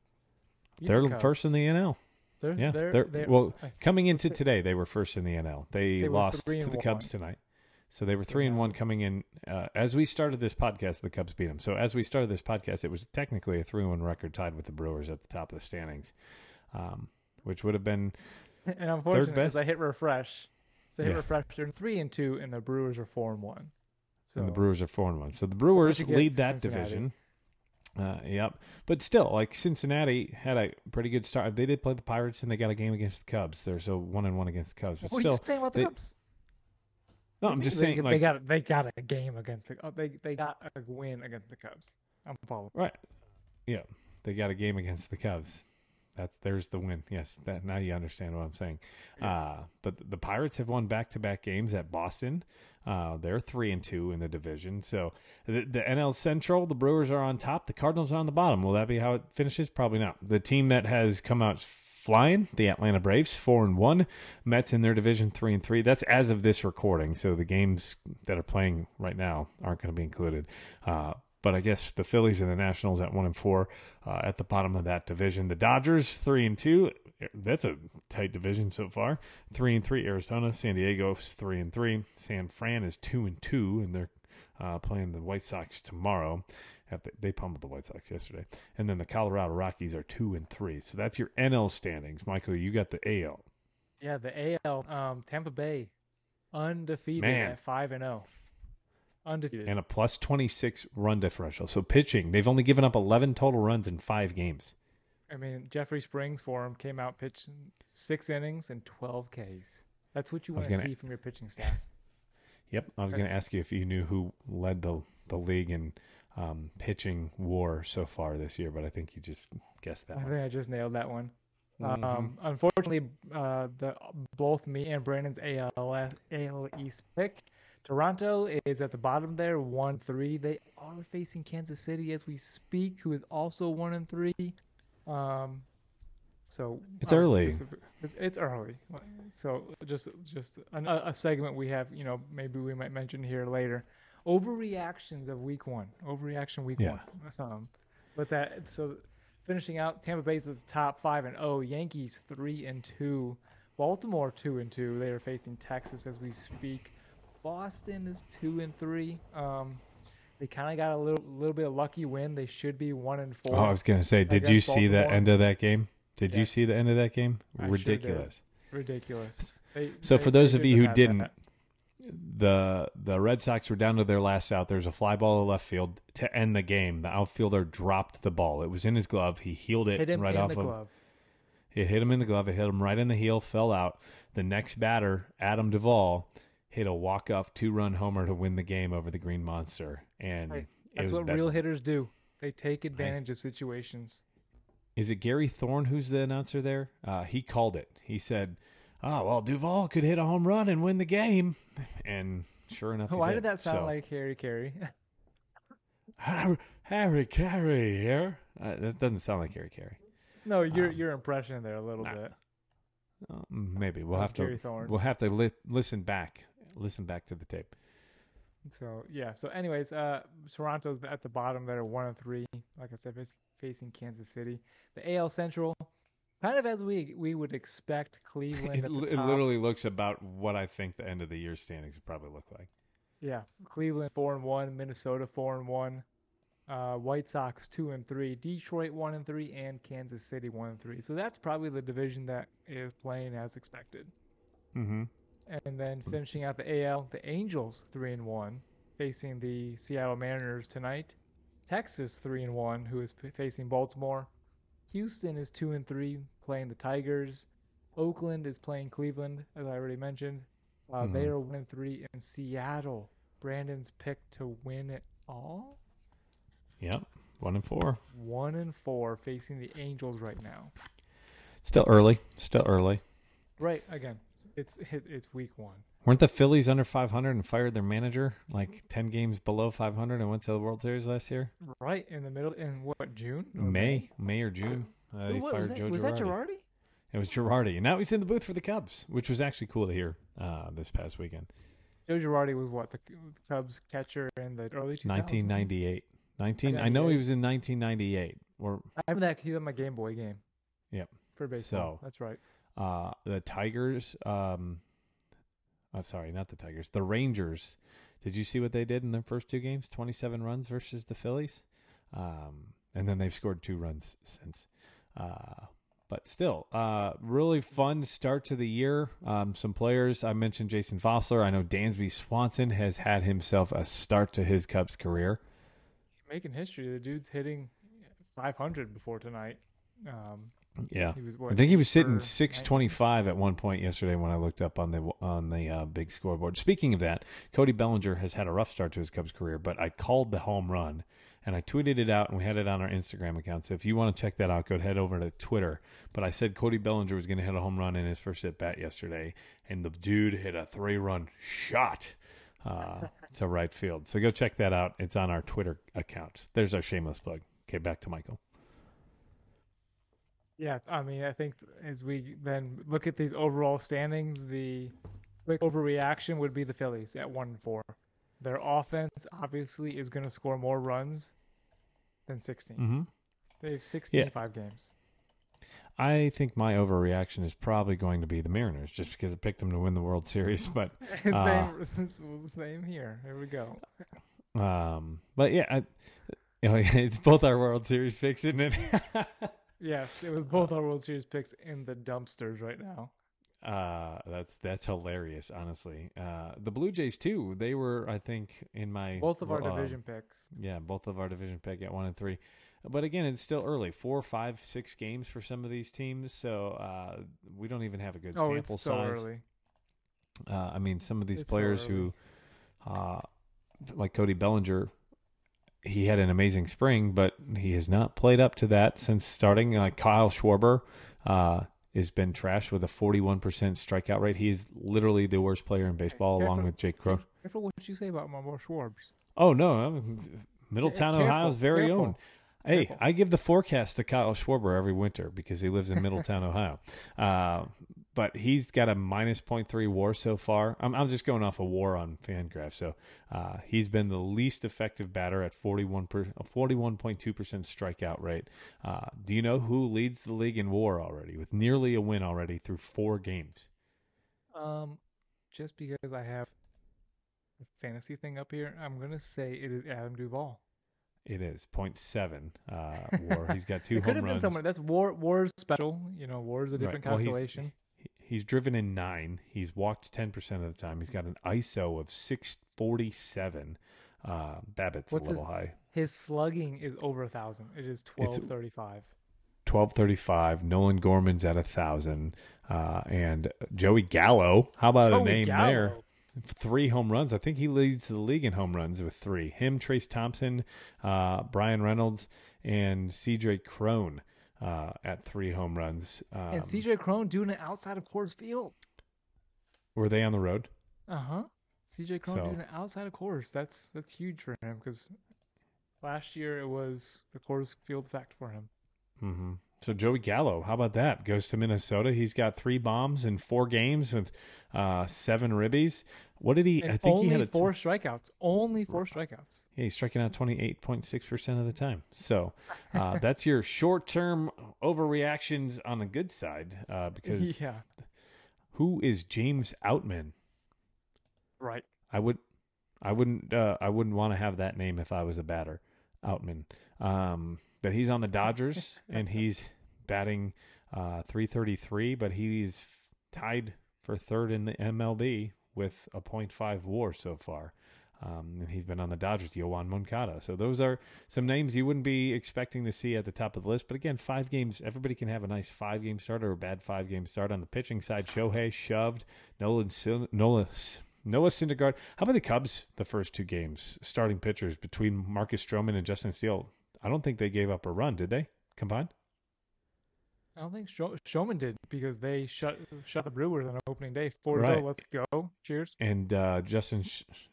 They're first in the NL. They're, Yeah, they're, they're, they're- well coming into today. They were first in the NL. They, They lost to the Cubs tonight, so they were three and one coming in. Uh, as we started this podcast, the Cubs beat them. So as we started this podcast, it was technically a three one record, tied with the Brewers at the top of the standings, um, which would have been And unfortunately, as best? I hit refresh, so I hit Yeah. refresh, they're three and two, and the Brewers are four and one. So and the Brewers are four and one. So the Brewers get lead that Cincinnati. division. Uh, yep, but still, like Cincinnati had a pretty good start. They did play the Pirates, and they got a game against the Cubs. There's a one and one against the Cubs, but what are still, you saying about the they- Cubs? No, I'm just they, saying, they like, got they got a game against the oh, they they got a win against the Cubs. I'm following. Right. Yeah. They got a game against the Cubs. That there's the win. Yes, that now you understand what I'm saying. Uh, but the Pirates have won back-to-back games at Boston. Uh, they're three and two in the division. So the, the NL Central, the Brewers are on top. The Cardinals are on the bottom. Will that be how it finishes? Probably not. The team that has come out flying, the Atlanta Braves, four and one. Mets in their division, three and three. That's as of this recording. So the games that are playing right now aren't going to be included. Uh, but I guess the Phillies and the Nationals at one and four uh, at the bottom of that division. The Dodgers three and two. That's a tight division so far. Three and three. Arizona, San Diego three and three. San Fran is two and two, and they're uh, playing the White Sox tomorrow. At the, they pummeled the White Sox yesterday, and then the Colorado Rockies are two and three. So that's your NL standings. Michael, you got the AL. Yeah, the AL um, Tampa Bay undefeated Man. at five and zero. Undefeated. and a plus 26 run differential. So pitching, they've only given up 11 total runs in five games. I mean, Jeffrey Springs for him came out pitched six innings and 12 Ks. That's what you want gonna- see from your pitching staff. Yep. I was going to ask you if you knew who led the, the league in um, pitching war so far this year, but I think you just guessed that I one. think I just nailed that one. Mhm. Um, unfortunately, uh, the both me and Brandon's AL AL East pick. Toronto is at the bottom there, one three. They are facing Kansas City as we speak, who is also one and three. Um, so It's um, early. It's, it's early. So just just a segment we have, you know, maybe we might mention here later. Overreactions of week one. Overreaction week Yeah. one. Um, but that so finishing out Tampa Bay's at the top five and oh Yankees three and two, Baltimore two and two. They are facing Texas as we speak. Boston is two and three. Um, they kind of got a little little bit of lucky win. They should be one and four. Oh, I was going to say, did you against see the end of that game? Did you see the end of that game? I sure. Ridiculous. Ridiculous. They- So they- for those of you who didn't, that. The the Red Sox were down to their last out. There's a fly ball to left field to end the game. The outfielder dropped the ball. It was in his glove. He healed it right off the of. glove. It hit him in the glove. It hit him right in the heel. Fell out. The next batter, Adam Duvall, hit a walk off two run homer to win the game over the Green Monster. And it That's what real hitters do. They take advantage of situations. Is it Gary Thorne who's the announcer there? Uh, he called it. He said, "Oh well, Duvall could hit a home run and win the game," and sure enough, Why did that sound So, like Harry Caray? Harry, Harry Caray here. Uh, that doesn't sound like Harry Caray. No, your Um, your impression there a little nah. bit. Uh, maybe we'll have to Thorne. we'll have to li- listen back, listen back to the tape. So yeah. So anyways, uh, Toronto's at the bottom. They're one and three. Like I said, facing Kansas City. The AL Central, kind of as we we would expect. Cleveland It, at li- the it literally looks about what I think the end of the year standings would probably look like. Yeah, Cleveland four and one, Minnesota four and one, uh, White Sox two and three, Detroit one and three, and Kansas City one and three. So that's probably the division that is playing as expected. Mm-hmm. And then finishing out the AL, the Angels three and one, facing the Seattle Mariners tonight. Texas three and one, who is p- facing Baltimore. Houston is two and three, playing the Tigers. Oakland is playing Cleveland, as I already mentioned. Uh, They Mhm. are one and three in Seattle. Brandon's pick to win it all. Yep, one and four. One and four, facing the Angels right now. Still early. Still early. Right again, it's it, it's week one. Weren't the Phillies under 500 and fired their manager like 10 games below 500 and went to the World Series last year? Right in the middle in what June? May, May or June. Uh, they wa- fired was that, Joe was Girardi. that Girardi? It was Girardi, and now he's in the booth for the Cubs, which was actually cool to hear uh, this past weekend. Joe Girardi was what the Cubs catcher in the early 2000s. 1998. 19. I know he was in 1998. Or I remember that because he was on my Game Boy game. Yep. For baseball. So- That's right. uh, the Tigers. Um, I'm sorry, not the Tigers. The Rangers. Did you see what they did in their first two games? 27 runs versus the Phillies, um, and then they've scored two runs since. Uh, but still, uh, really fun start to the year. Um, some players I mentioned, Jason Vosler. I know Dansby Swanson has had himself a start to his Cubs career. Making history. The dude's hitting 500 before tonight. Um, Yeah, was I think he was sitting for 625 at one point yesterday when I looked up on the on the uh, big scoreboard. Speaking of that, Cody Bellinger has had a rough start to his Cubs career, but I called the home run and I tweeted it out and we had it on our Instagram account. So if you want to check that out, go head over to Twitter. But I said Cody Bellinger was going to hit a home run in his first at bat yesterday, and the dude hit a three run shot uh, to right field. So go check that out. It's on our Twitter account. There's our shameless plug. Okay, back to Michael. Yeah, I mean, I think as we then look at these overall standings, the quick overreaction would be the Phillies at one and four. Their offense obviously is going to score more runs than 16. Mm-hmm. They have 16 Yeah. five games. I think my overreaction is probably going to be the Mariners, just because I picked them to win the World Series. But, Uh, same, same here. Here we go. um, but yeah, I, you know, it's both our World Series picks, isn't it? Yes, it was both our World Series picks in the dumpsters right now. Uh, that's that's hilarious, honestly. Uh, the Blue Jays too. They were, I think, in my Both of our um, division picks. Yeah, both of our division pick at one and three. But again, it's still early. Four, five, six games for some of these teams, so uh, we don't even have a good Oh, sample it's so size. early. Uh, I mean, some of these It's players early. who, uh, like Cody Bellinger, he had an amazing spring, but he has not played up to that since starting. Like Kyle Schwarber uh, has been trashed with a 41% strikeout rate. He is literally the worst player in baseball, along Careful. with Jake Crow. Careful what you say about my boy Schwarbs. Oh no, I'm- Middletown, careful, Ohio's very careful. own. Hey, Careful. I give the forecast to Kyle Schwarber every winter because he lives in Middletown, Ohio. Uh, but he's got a minus 0.3 WAR so far. I'm, I'm just going off a WAR on Fangraph. So uh, he's been the least effective batter at 41 per, 41.2% strikeout rate. Uh, do you know who leads the league in WAR already with nearly a win already through four games? Um, just because I have a fantasy thing up here, I'm gonna say it is Adam Duvall. It is 0.7 uh, WAR. He's got two it could have been runs. someone. That's War. War's special. You know, War's a Right. different Well, calculation. He- He's driven in nine. He's walked ten percent of the time. He's got an ISO of six forty seven. Uh, BABIP's What's a his- little high. His slugging is over a thousand. It is twelve thirty five. Twelve thirty five. Nolan Gorman's at a thousand. Uh, and Joey Gallo. How about a name there? Three home runs. I think he leads the league in home runs with three. Him, Trayce Thompson, uh, Bryan Reynolds, and CJ Cron uh, at three home runs. Um, and CJ Cron doing it outside of Coors Field. were they on the road? Uh huh. CJ Cron So- doing it outside of Coors. That's that's huge for him because last year it was the Coors Field fact for him. Mm-hmm. So Joey Gallo, how about that? Goes to Minnesota. He's got three bombs in four games with uh, seven ribbies. What did he? And I think only he had a four strikeouts. Only four strikeouts. Yeah, he's striking out twenty eight point six percent of the time. So uh, that's your short term overreactions on the good side. Uh, because yeah, who is James Outman? right. I would, I wouldn't, uh, I wouldn't want to have that name if I was a batter, Outman. Um, but he's on the Dodgers and he's batting uh, 333, but he's tied for third in the MLB with a .5 WAR so far. Um, and he's been on the Dodgers, Yoan Moncada. So those are some names you wouldn't be expecting to see at the top of the list. But again, five games. Everybody can have a nice five game start or a bad five game start on the pitching side. Shohei shoved. Nolan Nola Noah Syndergaard. How about the Cubs? The first two games, starting pitchers between Marcus Stroman and Justin Steele. I don't think they gave up a run, did they? Combined? I don't think Sho- Showman did because they shut shut the Brewers on opening day. 4 Right. 0, let's go. Cheers. And uh, Justin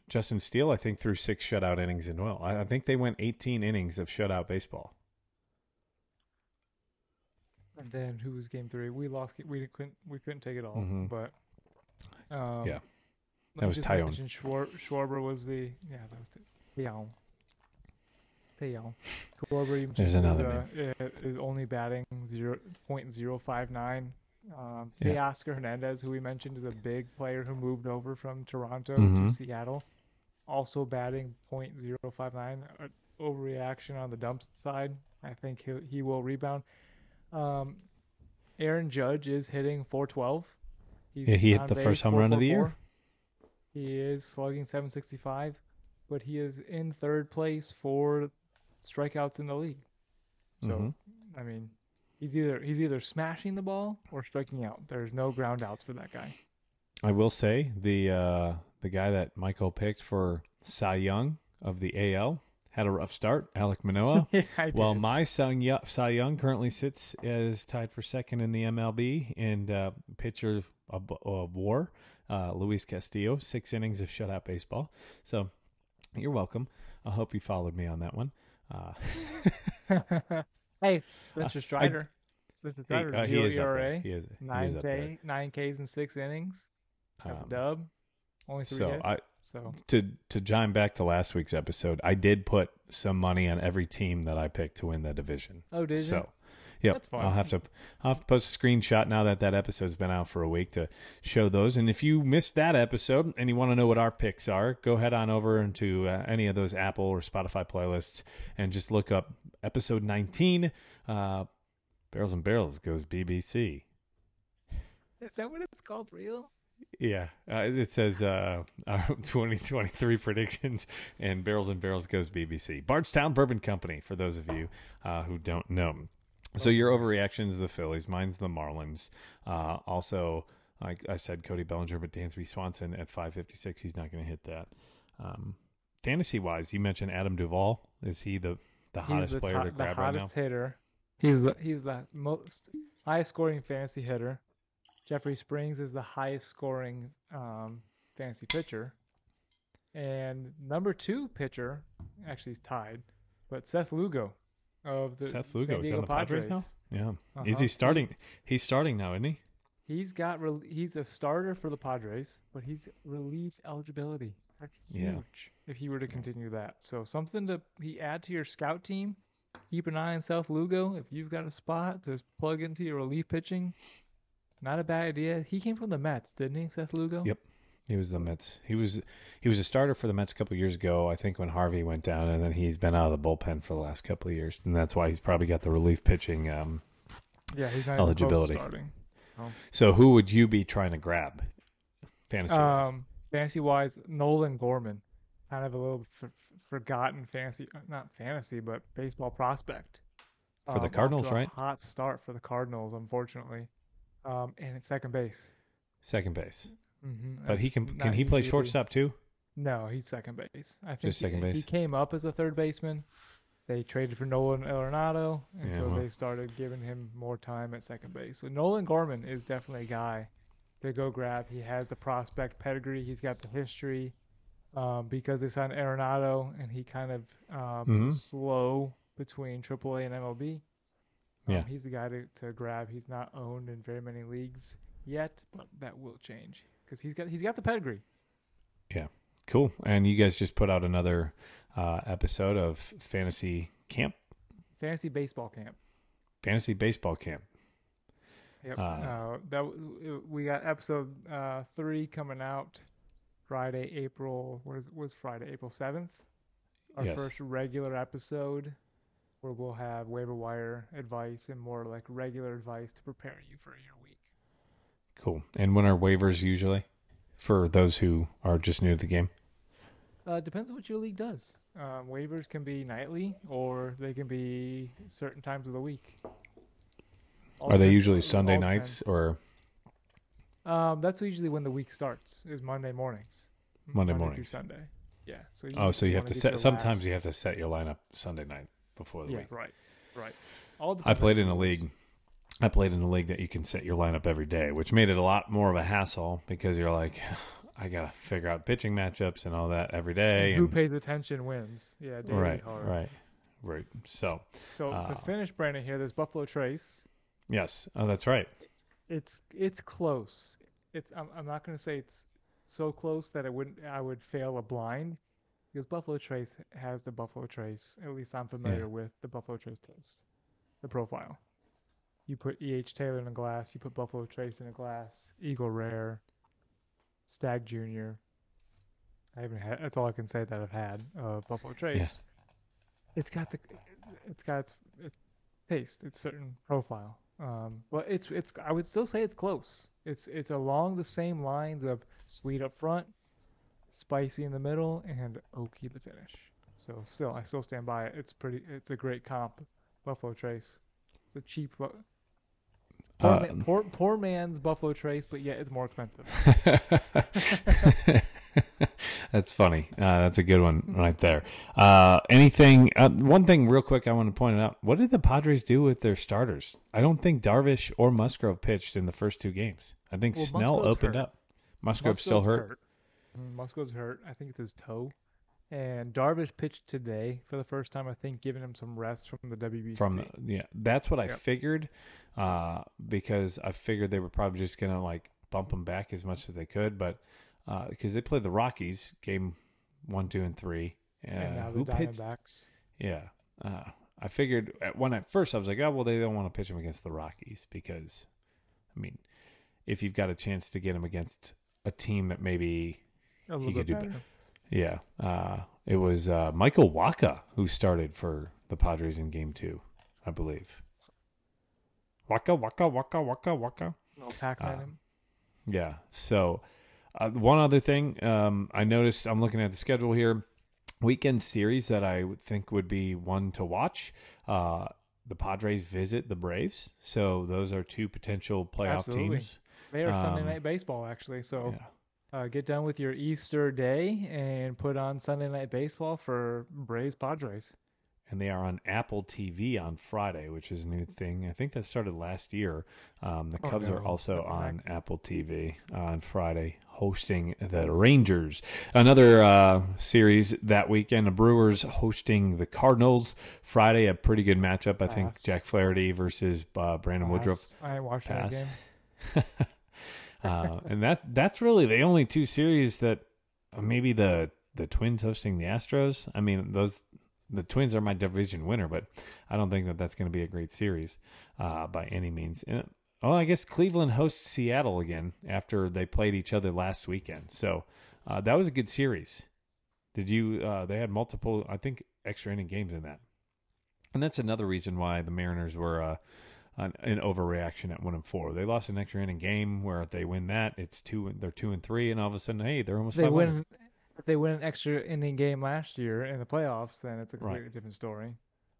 Justin Steele, I think, threw six shutout innings in well. I, I think they went 18 innings of shutout baseball. And then who was game three? We lost. We couldn't. We couldn't take it all. Mhm. But um, Yeah. That was Taillon. Schwar- Schwarber was the yeah that was the Schwarber. you There's another is, uh, is only batting zero point zero five nine. Um, Yeah. Teoscar Hernandez, who we mentioned, is a big player who moved over from Toronto Mhm. to Seattle. Also batting .059. Uh, Overreaction on the dump side. I think he he will rebound. Um, Aaron Judge is hitting 412. He's Yeah, he hit the first home run of the year. He is slugging 765, but he is in third place for strikeouts in the league. So, Mhm. I mean, he's either he's either smashing the ball or striking out. There's no ground outs for that guy. I will say the uh, the guy that Michael picked for Cy Young of the AL had a rough start. Alek Manoah. yeah, Well, my Cy Young currently sits as tied for second in the MLB and uh, pitcher of, of WAR, uh, Luis Castillo, six innings of shutout baseball. So you're welcome. I hope you followed me on that one. Uh, hey, Spencer Strider. Spencer he, Strider, uh, he zero is. ERA, He is, he nine up. K, nine Ks in six innings. Um, dub. Only three so hits. I- so to to chime back to last week's episode, I did put some money on every team that I picked to win the division. oh, did you? So, yep, That's fine. I'll have to I'll have to post a screenshot now that that episode's been out for a week to show those. And if you missed that episode and you want to know what our picks are, go head on over into uh, any of those Apple or Spotify playlists and just look up episode 19. Uh, Barrels and Barrels goes BBC. Is that what it's called? Real? Yeah, uh, it says uh, our 2023 predictions and Barrels and Barrels goes BBC. Bardstown Bourbon Company, for those of you uh, who don't know. So your overreaction is the Phillies, mine's the Marlins. Uh, also, like I said, Cody Bellinger, but Dansby Swanson at 556, he's not going to hit that. Um, fantasy wise, you mentioned Adam Duvall. Is he the, the hottest the, player top- to grab right now? The hottest hitter. He's the he's the most highest scoring fantasy hitter. Jeffrey Springs is the highest scoring um, fantasy pitcher, and number two pitcher actually is tied, but Seth Lugo of the Seth San Lugo is on the Padres, now. Yeah, is Uh-huh. he starting? He's starting now, isn't he? He's got rel he's a starter for the Padres, but he's relief eligibility. That's huge Yeah. if he were to continue that. So something to he add to your scout team. Keep an eye on Seth Lugo. If you've got a spot to plug into your relief pitching, not a bad idea. He came from the Mets, didn't he, Seth Lugo? Yep. He was the Mets. He was he was a starter for the Mets a couple years ago. I think when Harvey went down, and then he's been out of the bullpen for the last couple of years, and that's why he's probably got the relief pitching. Um, Yeah, he's not Eligibility. Even close to starting. so who would you be trying to grab? Fantasy. wise? Um, fantasy wise, Nolan Gorman, kind of a little f- forgotten fantasy, not fantasy, but baseball prospect. For the Um, off Cardinals, right? Hot start for the Cardinals, unfortunately. Um, and at second base. Second base, Mm-hmm. but he can can he play shortstop too? No, he's second base. I think Just he, second base? he came up as a third baseman. They traded for Nolan Arenado, and Yeah, so well. they started giving him more time at second base. So Nolan Gorman is definitely a guy to go grab. He has the prospect pedigree. He's got the history. um, because they signed Arenado and he kind of um, Mhm. slow between AAA and MLB. Um, Yeah. he's the guy to, to grab. He's not owned in very many leagues yet, but that will change because he's got he's got the pedigree. Yeah, cool. And you guys just put out another uh, episode of Fantasy Camp, Fantasy baseball camp. Fantasy Baseball Camp. Yep. Uh, Uh, that we got episode uh, three coming out Friday, April. What is was Friday, April seventh? Our Yes. first regular episode where we'll have waiver wire advice and more like regular advice to prepare you for your. Cool. And when are waivers usually for those who are just new to the game? Uh, depends on what your league does. Um, waivers can be nightly or they can be certain times of the week. All Are they usually all Sunday depends. nights or Um, that's usually when the week starts. Is Monday mornings. Monday through mornings? Sunday. Yeah. So you Oh, so you have wanna set. Sometimes last- you have to set your lineup Sunday night before the Yeah. week. Right. Right. All I played in a your rules. league. I played in a league that you can set your lineup every day, which made it a lot more of a hassle because you're like, I gotta figure out pitching matchups and all that every day. Who and- pays attention wins. Yeah. Daily's right, hard. right, right. So So Uh, to finish, Brandon here, there's Buffalo Trace. yes, oh, that's right. It's it's close. It's I'm I'm not gonna say it's so close that I wouldn't I would fail a blind because Buffalo Trace has the Buffalo Trace. At least I'm familiar with the Buffalo Trace test, the profile. You put E.H. Taylor in a glass. You put Buffalo Trace in a glass. Eagle Rare, Stag Junior. I haven't had. That's all I can say that I've had. Uh, Buffalo Trace. It's got the, it's got its, its taste. It's certain profile. Um, but it's it's. I would still say it's close. It's it's along the same lines of sweet up front, spicy in the middle, and oaky the finish. So still, I still stand by it. It's pretty. It's a great comp. Buffalo Trace. It's a cheap. Poor, Uh, man, poor, poor man's Buffalo Trace, but yet it's more expensive. that's funny. Uh, that's a good one right there. Uh, anything? Uh, one thing, real quick, I want to point out. What did the Padres do with their starters? I don't think Darvish or Musgrove pitched in the first two games. I think Well, Snell Musgrove's opened hurt. up. Musgrove's still hurt. Mm, Musgrove's hurt. I think it's his toe. And Darvish pitched today for the first time. I think giving him some rest from the WBC. from the, yeah that's what i Yep. figured uh because i figured they were probably just gonna like bump him back as much as they could but uh because they played the rockies game one two and three uh, and now the who pitched Diamondbacks. yeah uh i figured at when at first i was like oh well they don't want to pitch him against the rockies because i mean if you've got a chance to get him against a team that maybe little could do better. better. Yeah uh it was uh Michael Wacha who started for the padres in game two i believe waka waka waka waka waka No Pac-Man. Uh, him. yeah. So, uh, one other thing, um, I noticed I'm looking at the schedule here. Weekend series that I would think would be one to watch. Uh, the Padres visit the Braves, so those are two potential playoff Absolutely. teams. They are Sunday um, night baseball actually. So Yeah. Uh, get done with your Easter day and put on Sunday night baseball for Braves Padres. And they are on Apple TV on Friday, which is a new thing. I think that started last year. Um, the Oh, Cubs are also on Apple TV on Friday, hosting the Rangers. Another uh, series that weekend: the Brewers hosting the Cardinals. Friday, a pretty good matchup. I think Jack Flaherty versus uh, Brandon Woodruff. I watching Pass. that game. uh, and that that's really the only two series that uh, maybe the the Twins hosting the Astros. I mean, those the Twins are my division winner, but I don't think that that's going to be a great series uh, by any means. And, oh, I guess Cleveland hosts Seattle again after they played each other last weekend. So uh, that was a good series. Did you? Uh, they had multiple, I think, extra inning games in that, and that's another reason why the Mariners were. An, an overreaction at one and four. They lost an extra inning game where if they win that, it's two. They're two and three, and all of a sudden, hey, they're almost they win, if they win an extra inning game last year in the playoffs, then it's a completely different story.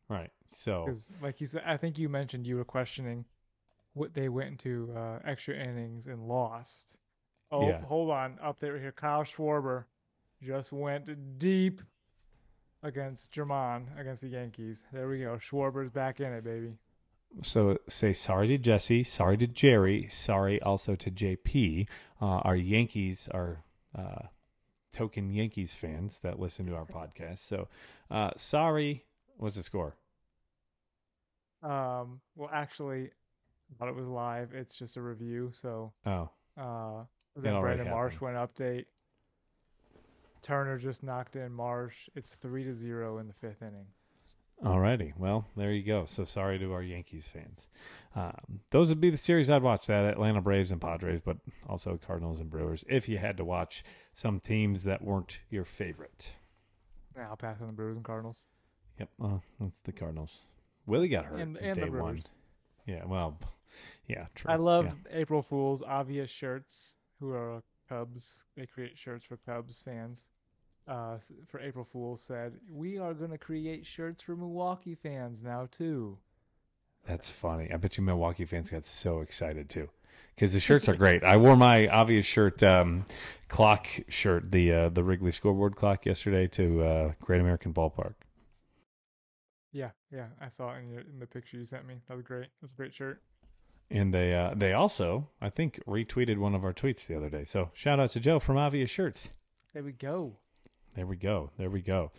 Right. So like you said, I think you mentioned you were questioning what they went into uh, extra innings and lost. Oh, Yeah. hold on, up there here, Kyle Schwarber just went deep against German against the Yankees. There we go. Schwarber's back in it, baby. So say sorry to Jesse, sorry to Jerry, sorry also to JP. Uh, our Yankees are uh, token Yankees fans that listen to our podcast. So, uh, sorry. What's the score? Um, well, actually, I thought it was live. It's just a review. So, Oh, uh, then Brandon Marsh went update. Turner just knocked in Marsh. It's three to zero in the fifth inning. Alrighty. Well, there you go. So sorry to our Yankees fans. Um, those would be the series I'd watch: that Atlanta Braves and Padres, but also Cardinals and Brewers. If you had to watch some teams that weren't your favorite. Yeah, I'll pass on the Brewers and Cardinals. Yep, well, that's the Cardinals. Willie got hurt And- and the day one. Brewers. Yeah, well, yeah, true. I love Yeah. April Fools obvious shirts. Who are Cubs? They create shirts for Cubs fans. Uh, for April Fools said, "We are going to create shirts for Milwaukee fans now too." That's funny. I bet you Milwaukee fans got so excited too, because the shirts are great. I wore my obvious shirt, um, clock shirt, the uh, the Wrigley scoreboard clock yesterday to uh, Great American Ballpark. Yeah, yeah, I saw it in, your, in the picture you sent me. That was great. That's a great shirt. And they uh, they also, I think, retweeted one of our tweets the other day. So shout out to Joe from Obvious Shirts. There we go. There we go. There we go.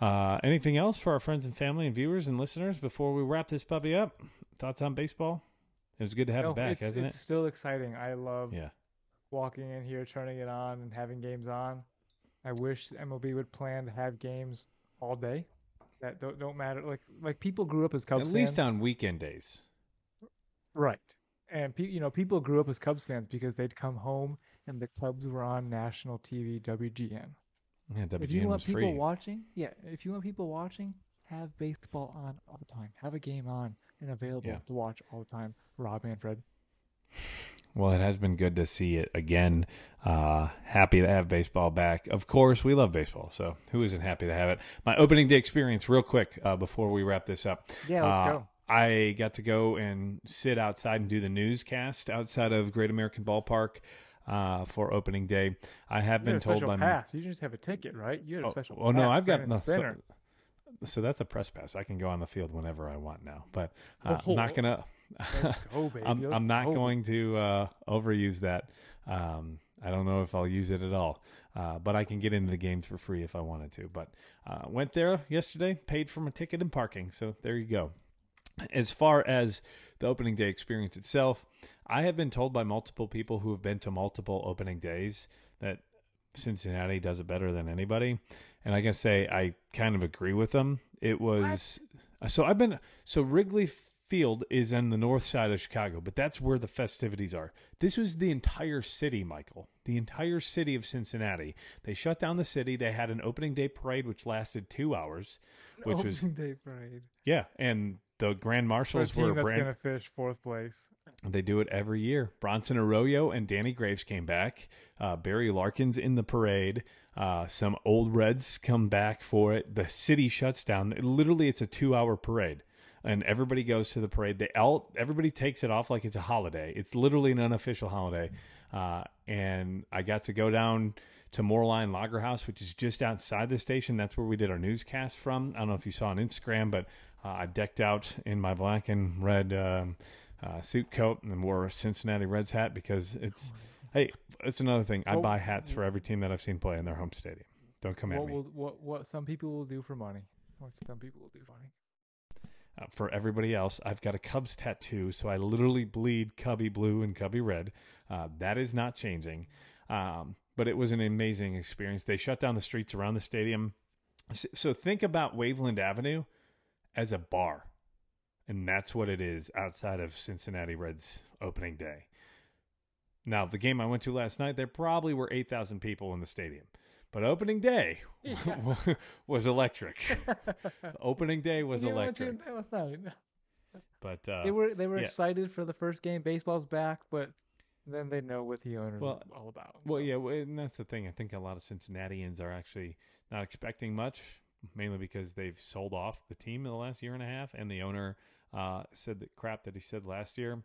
Uh, anything else for our friends and family and viewers and listeners before we wrap this puppy up? Thoughts on baseball? It was good to have No, it back, it's, hasn't it's still exciting. I love? Yeah. walking in here, turning it on, and having games on. I wish MLB would plan to have games all day that don't, don't matter. Like like people grew up as Cubs fans. At least fans. on weekend days. Right. And pe- you know, people grew up as Cubs fans because they'd come home and the Cubs were on national TV, WGN. Yeah, if you want people free. watching, yeah, if you want people watching, have baseball on all the time. Have a game on and available Yeah. to watch all the time. Rob Manfred. Well, it has been good to see it again. Uh, happy to have baseball back. Of course, we love baseball, so who isn't happy to have it? My opening day experience, real quick, uh, before we wrap this up. Yeah, let's Uh, go. I got to go and sit outside and do the newscast outside of Great American Ballpark uh, for opening day. I have You been told by pass. You just have a ticket, right? You had a Oh, special well, no, I've got no. So, so that's a press pass. I can go on the field whenever I want now. But uh, I'm not Oh. gonna. Let's go. I'm, I'm not go. going to uh, overuse that. Um, I don't know if I'll use it at all, uh, but I can get into the games for free if I wanted to. But uh, went there yesterday, paid for my ticket and parking, so there you go. As far as the opening day experience itself, I have been told by multiple people who have been to multiple opening days that Cincinnati does it better than anybody, and I can say I kind of agree with them. It was so I've been so Wrigley Field is on the north side of Chicago, but that's where the festivities are. This was the entire city, Michael. The entire city of Cincinnati. They shut down the city. They had an opening day parade which lasted two hours, which was day parade. yeah, and the grand marshals were that's brand. gonna fish fourth place. They do it every year. Bronson Arroyo and Danny Graves came back. Uh, Barry Larkin's in the parade. Uh, some old Reds come back for it. The city shuts down. Literally, it's a two-hour parade, and everybody goes to the parade. They all everybody takes it off like it's a holiday. It's literally an unofficial holiday. Uh, and I got to go down to Moerlein Lager House, which is just outside the station. That's where we did our newscast from. I don't know if you saw on Instagram, but uh, I decked out in my black and red um, uh, suit coat and wore a Cincinnati Reds hat because it's. Hey, it's another thing. I Well, buy hats for every team that I've seen play in their home stadium. Don't come at What me. will what what some people will do for money. What some people will do for money. Uh, for everybody else, I've got a Cubs tattoo, so I literally bleed Cubby blue and Cubby red. Uh, that is not changing. Um, but it was an amazing experience. They shut down the streets around the stadium. S- So think about Waveland Avenue as a bar. And that's what it is outside of Cincinnati Reds opening day. Now, the game I went to last night, there probably were 8,000 people in the stadium. But opening day was electric. opening day was You went to electric. that last night. But uh, they were they were yeah. excited for the first game. Baseball's back, but then they know what the owner's Well- all about. Well, yeah, and that's the thing. I think a lot of Cincinnatians are actually not expecting much, mainly because they've sold off the team in the last year and a half, and the owner uh, said the crap that he said last year.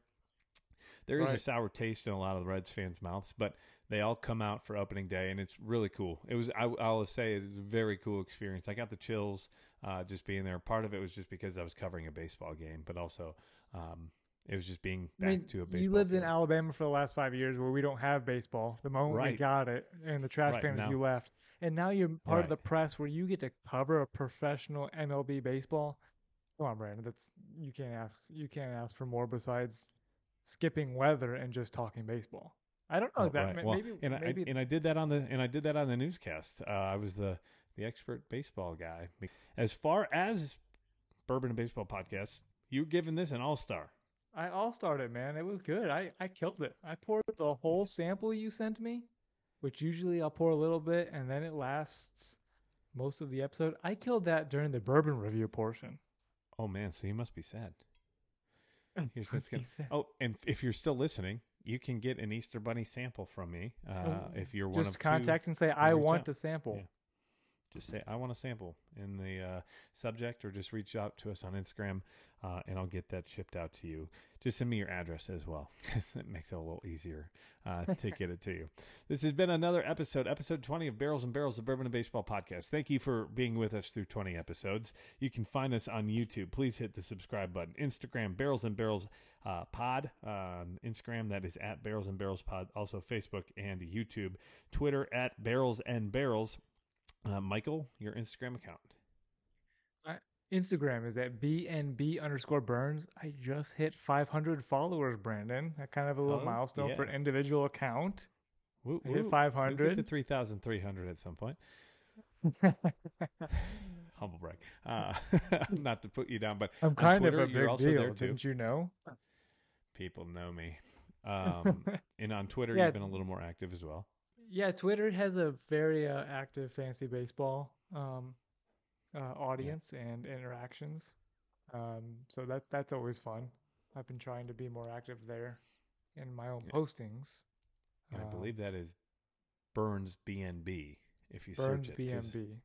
There is a sour taste in a lot of the Reds fans' mouths, but they all come out for opening day, and it's really cool. It was, I, I'll say, it was a very cool experience. I got the chills uh, just being there. Part of it was just because I was covering a baseball game, but also um, It was just being I back mean, to a baseball. you lived in. Alabama for the last five years where we don't have baseball. The moment we got it and the trash Right, you left. And now you're part of the press where you get to cover a professional MLB baseball. Come on, Brandon. That's you can't ask you can't ask for more besides skipping weather and just talking baseball. I don't know Oh, that right. Well, maybe and maybe I and I did that on the and I did that on the newscast. Uh, I was the the expert baseball guy. As far as Bourbon and Baseball podcast, you're giving this an all star. I all started, man. It was good. I, I killed it. I poured the whole sample you sent me, which usually I'll pour a little bit and then it lasts most of the episode. I killed that during the bourbon review portion. Oh man, so you must be sad. Here's what's gonna- sad. Oh, and if you're still listening, you can get an Easter Bunny sample from me. Uh, Oh, if you're one Just of two, contact and say, I want out. to sample. Yeah. Just say I want a sample in the uh, subject, or just reach out to us on Instagram, uh, and I'll get that shipped out to you. Just send me your address as well, because that makes it a little easier uh, to get it to you. This has been another episode, episode twenty of Barrels and Barrels, the Bourbon and Baseball podcast. Thank you for being with us through twenty episodes. You can find us on YouTube. Please hit the subscribe button. Instagram Barrels and Barrels uh, Pod on Instagram. That is at Barrels and Barrels Pod. Also Facebook and YouTube. Twitter at Barrels and Barrels. Uh, Michael, your Instagram account. Instagram is at BNB underscore Burns. I just hit 500 followers, Brandon. That kind of a little Oh, milestone for an individual account. Woo, I hit woo. We'll 500. get to 3,300 at some point. Humble brag. Uh, not to put you down, but I'm kind Twitter, of a big deal, too. didn't you know? People know me. Um, and on Twitter, Yeah. you've been a little more active as well. Yeah, Twitter has a very uh, active fantasy baseball um, uh, audience and interactions. Um, so that that's always fun. I've been trying to be more active there in my own Yeah. postings. And I Um, believe that is Burns BNB. If you Burns search it, BMB.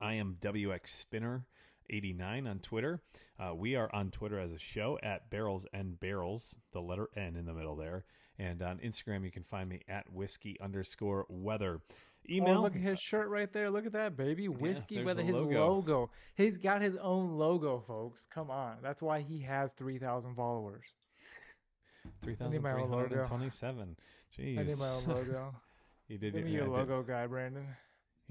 I am WX Spinner. 89 on Twitter. Uh, we are on Twitter as a show at Barrels and Barrels, the letter N in the middle there. And on Instagram, you can find me at whiskey underscore weather. Email. Oh, look at his shirt right there. Look at that, baby. Whiskey with the his logo. logo. He's got his own logo, folks. Come on. That's why he has 3,000 followers. need my own logo. 3,327. Jeez. I need my own logo. you did Give me yeah, your did. logo guy, Brandon.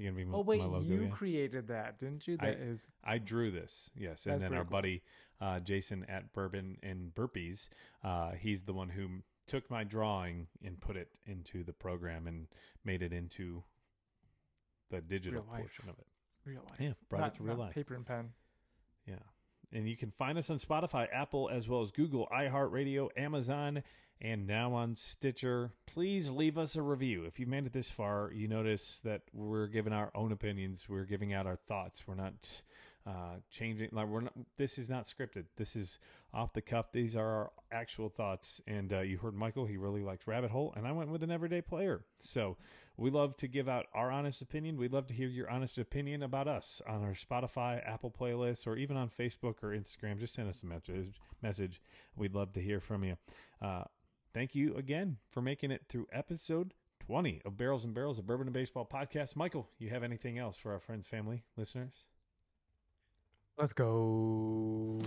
You're to be Oh, wait. logo. you yeah? created that, didn't you? I- That is. I drew this, yes. And then our cool. buddy uh, Jason at Bourbon and Burpees, uh, he's the one who took my drawing and put it into the program and made it into the digital portion of it. Real life. Yeah, brought not, it to real not life. Paper and pen. Yeah. And you can find us on Spotify, Apple, as well as Google, iHeartRadio, Amazon, and now on Stitcher. Please leave us a review. If you've made it this far, you notice that we're giving our own opinions. We're giving out our thoughts. We're not uh, changing. Like we're not. This is not scripted. This is off the cuff. These are our actual thoughts. And uh, you heard Michael. He really likes Rabbit Hole, and I went with an everyday player. So we love to give out our honest opinion. We'd love to hear your honest opinion about us on our Spotify, Apple playlists, or even on Facebook or Instagram. Just send us a message. Message. We'd love to hear from you. Uh, thank you again for making it through episode 20 of Barrels and Barrels, a Bourbon and Baseball podcast. Michael, you have anything else for our friends, family, listeners? Let's go.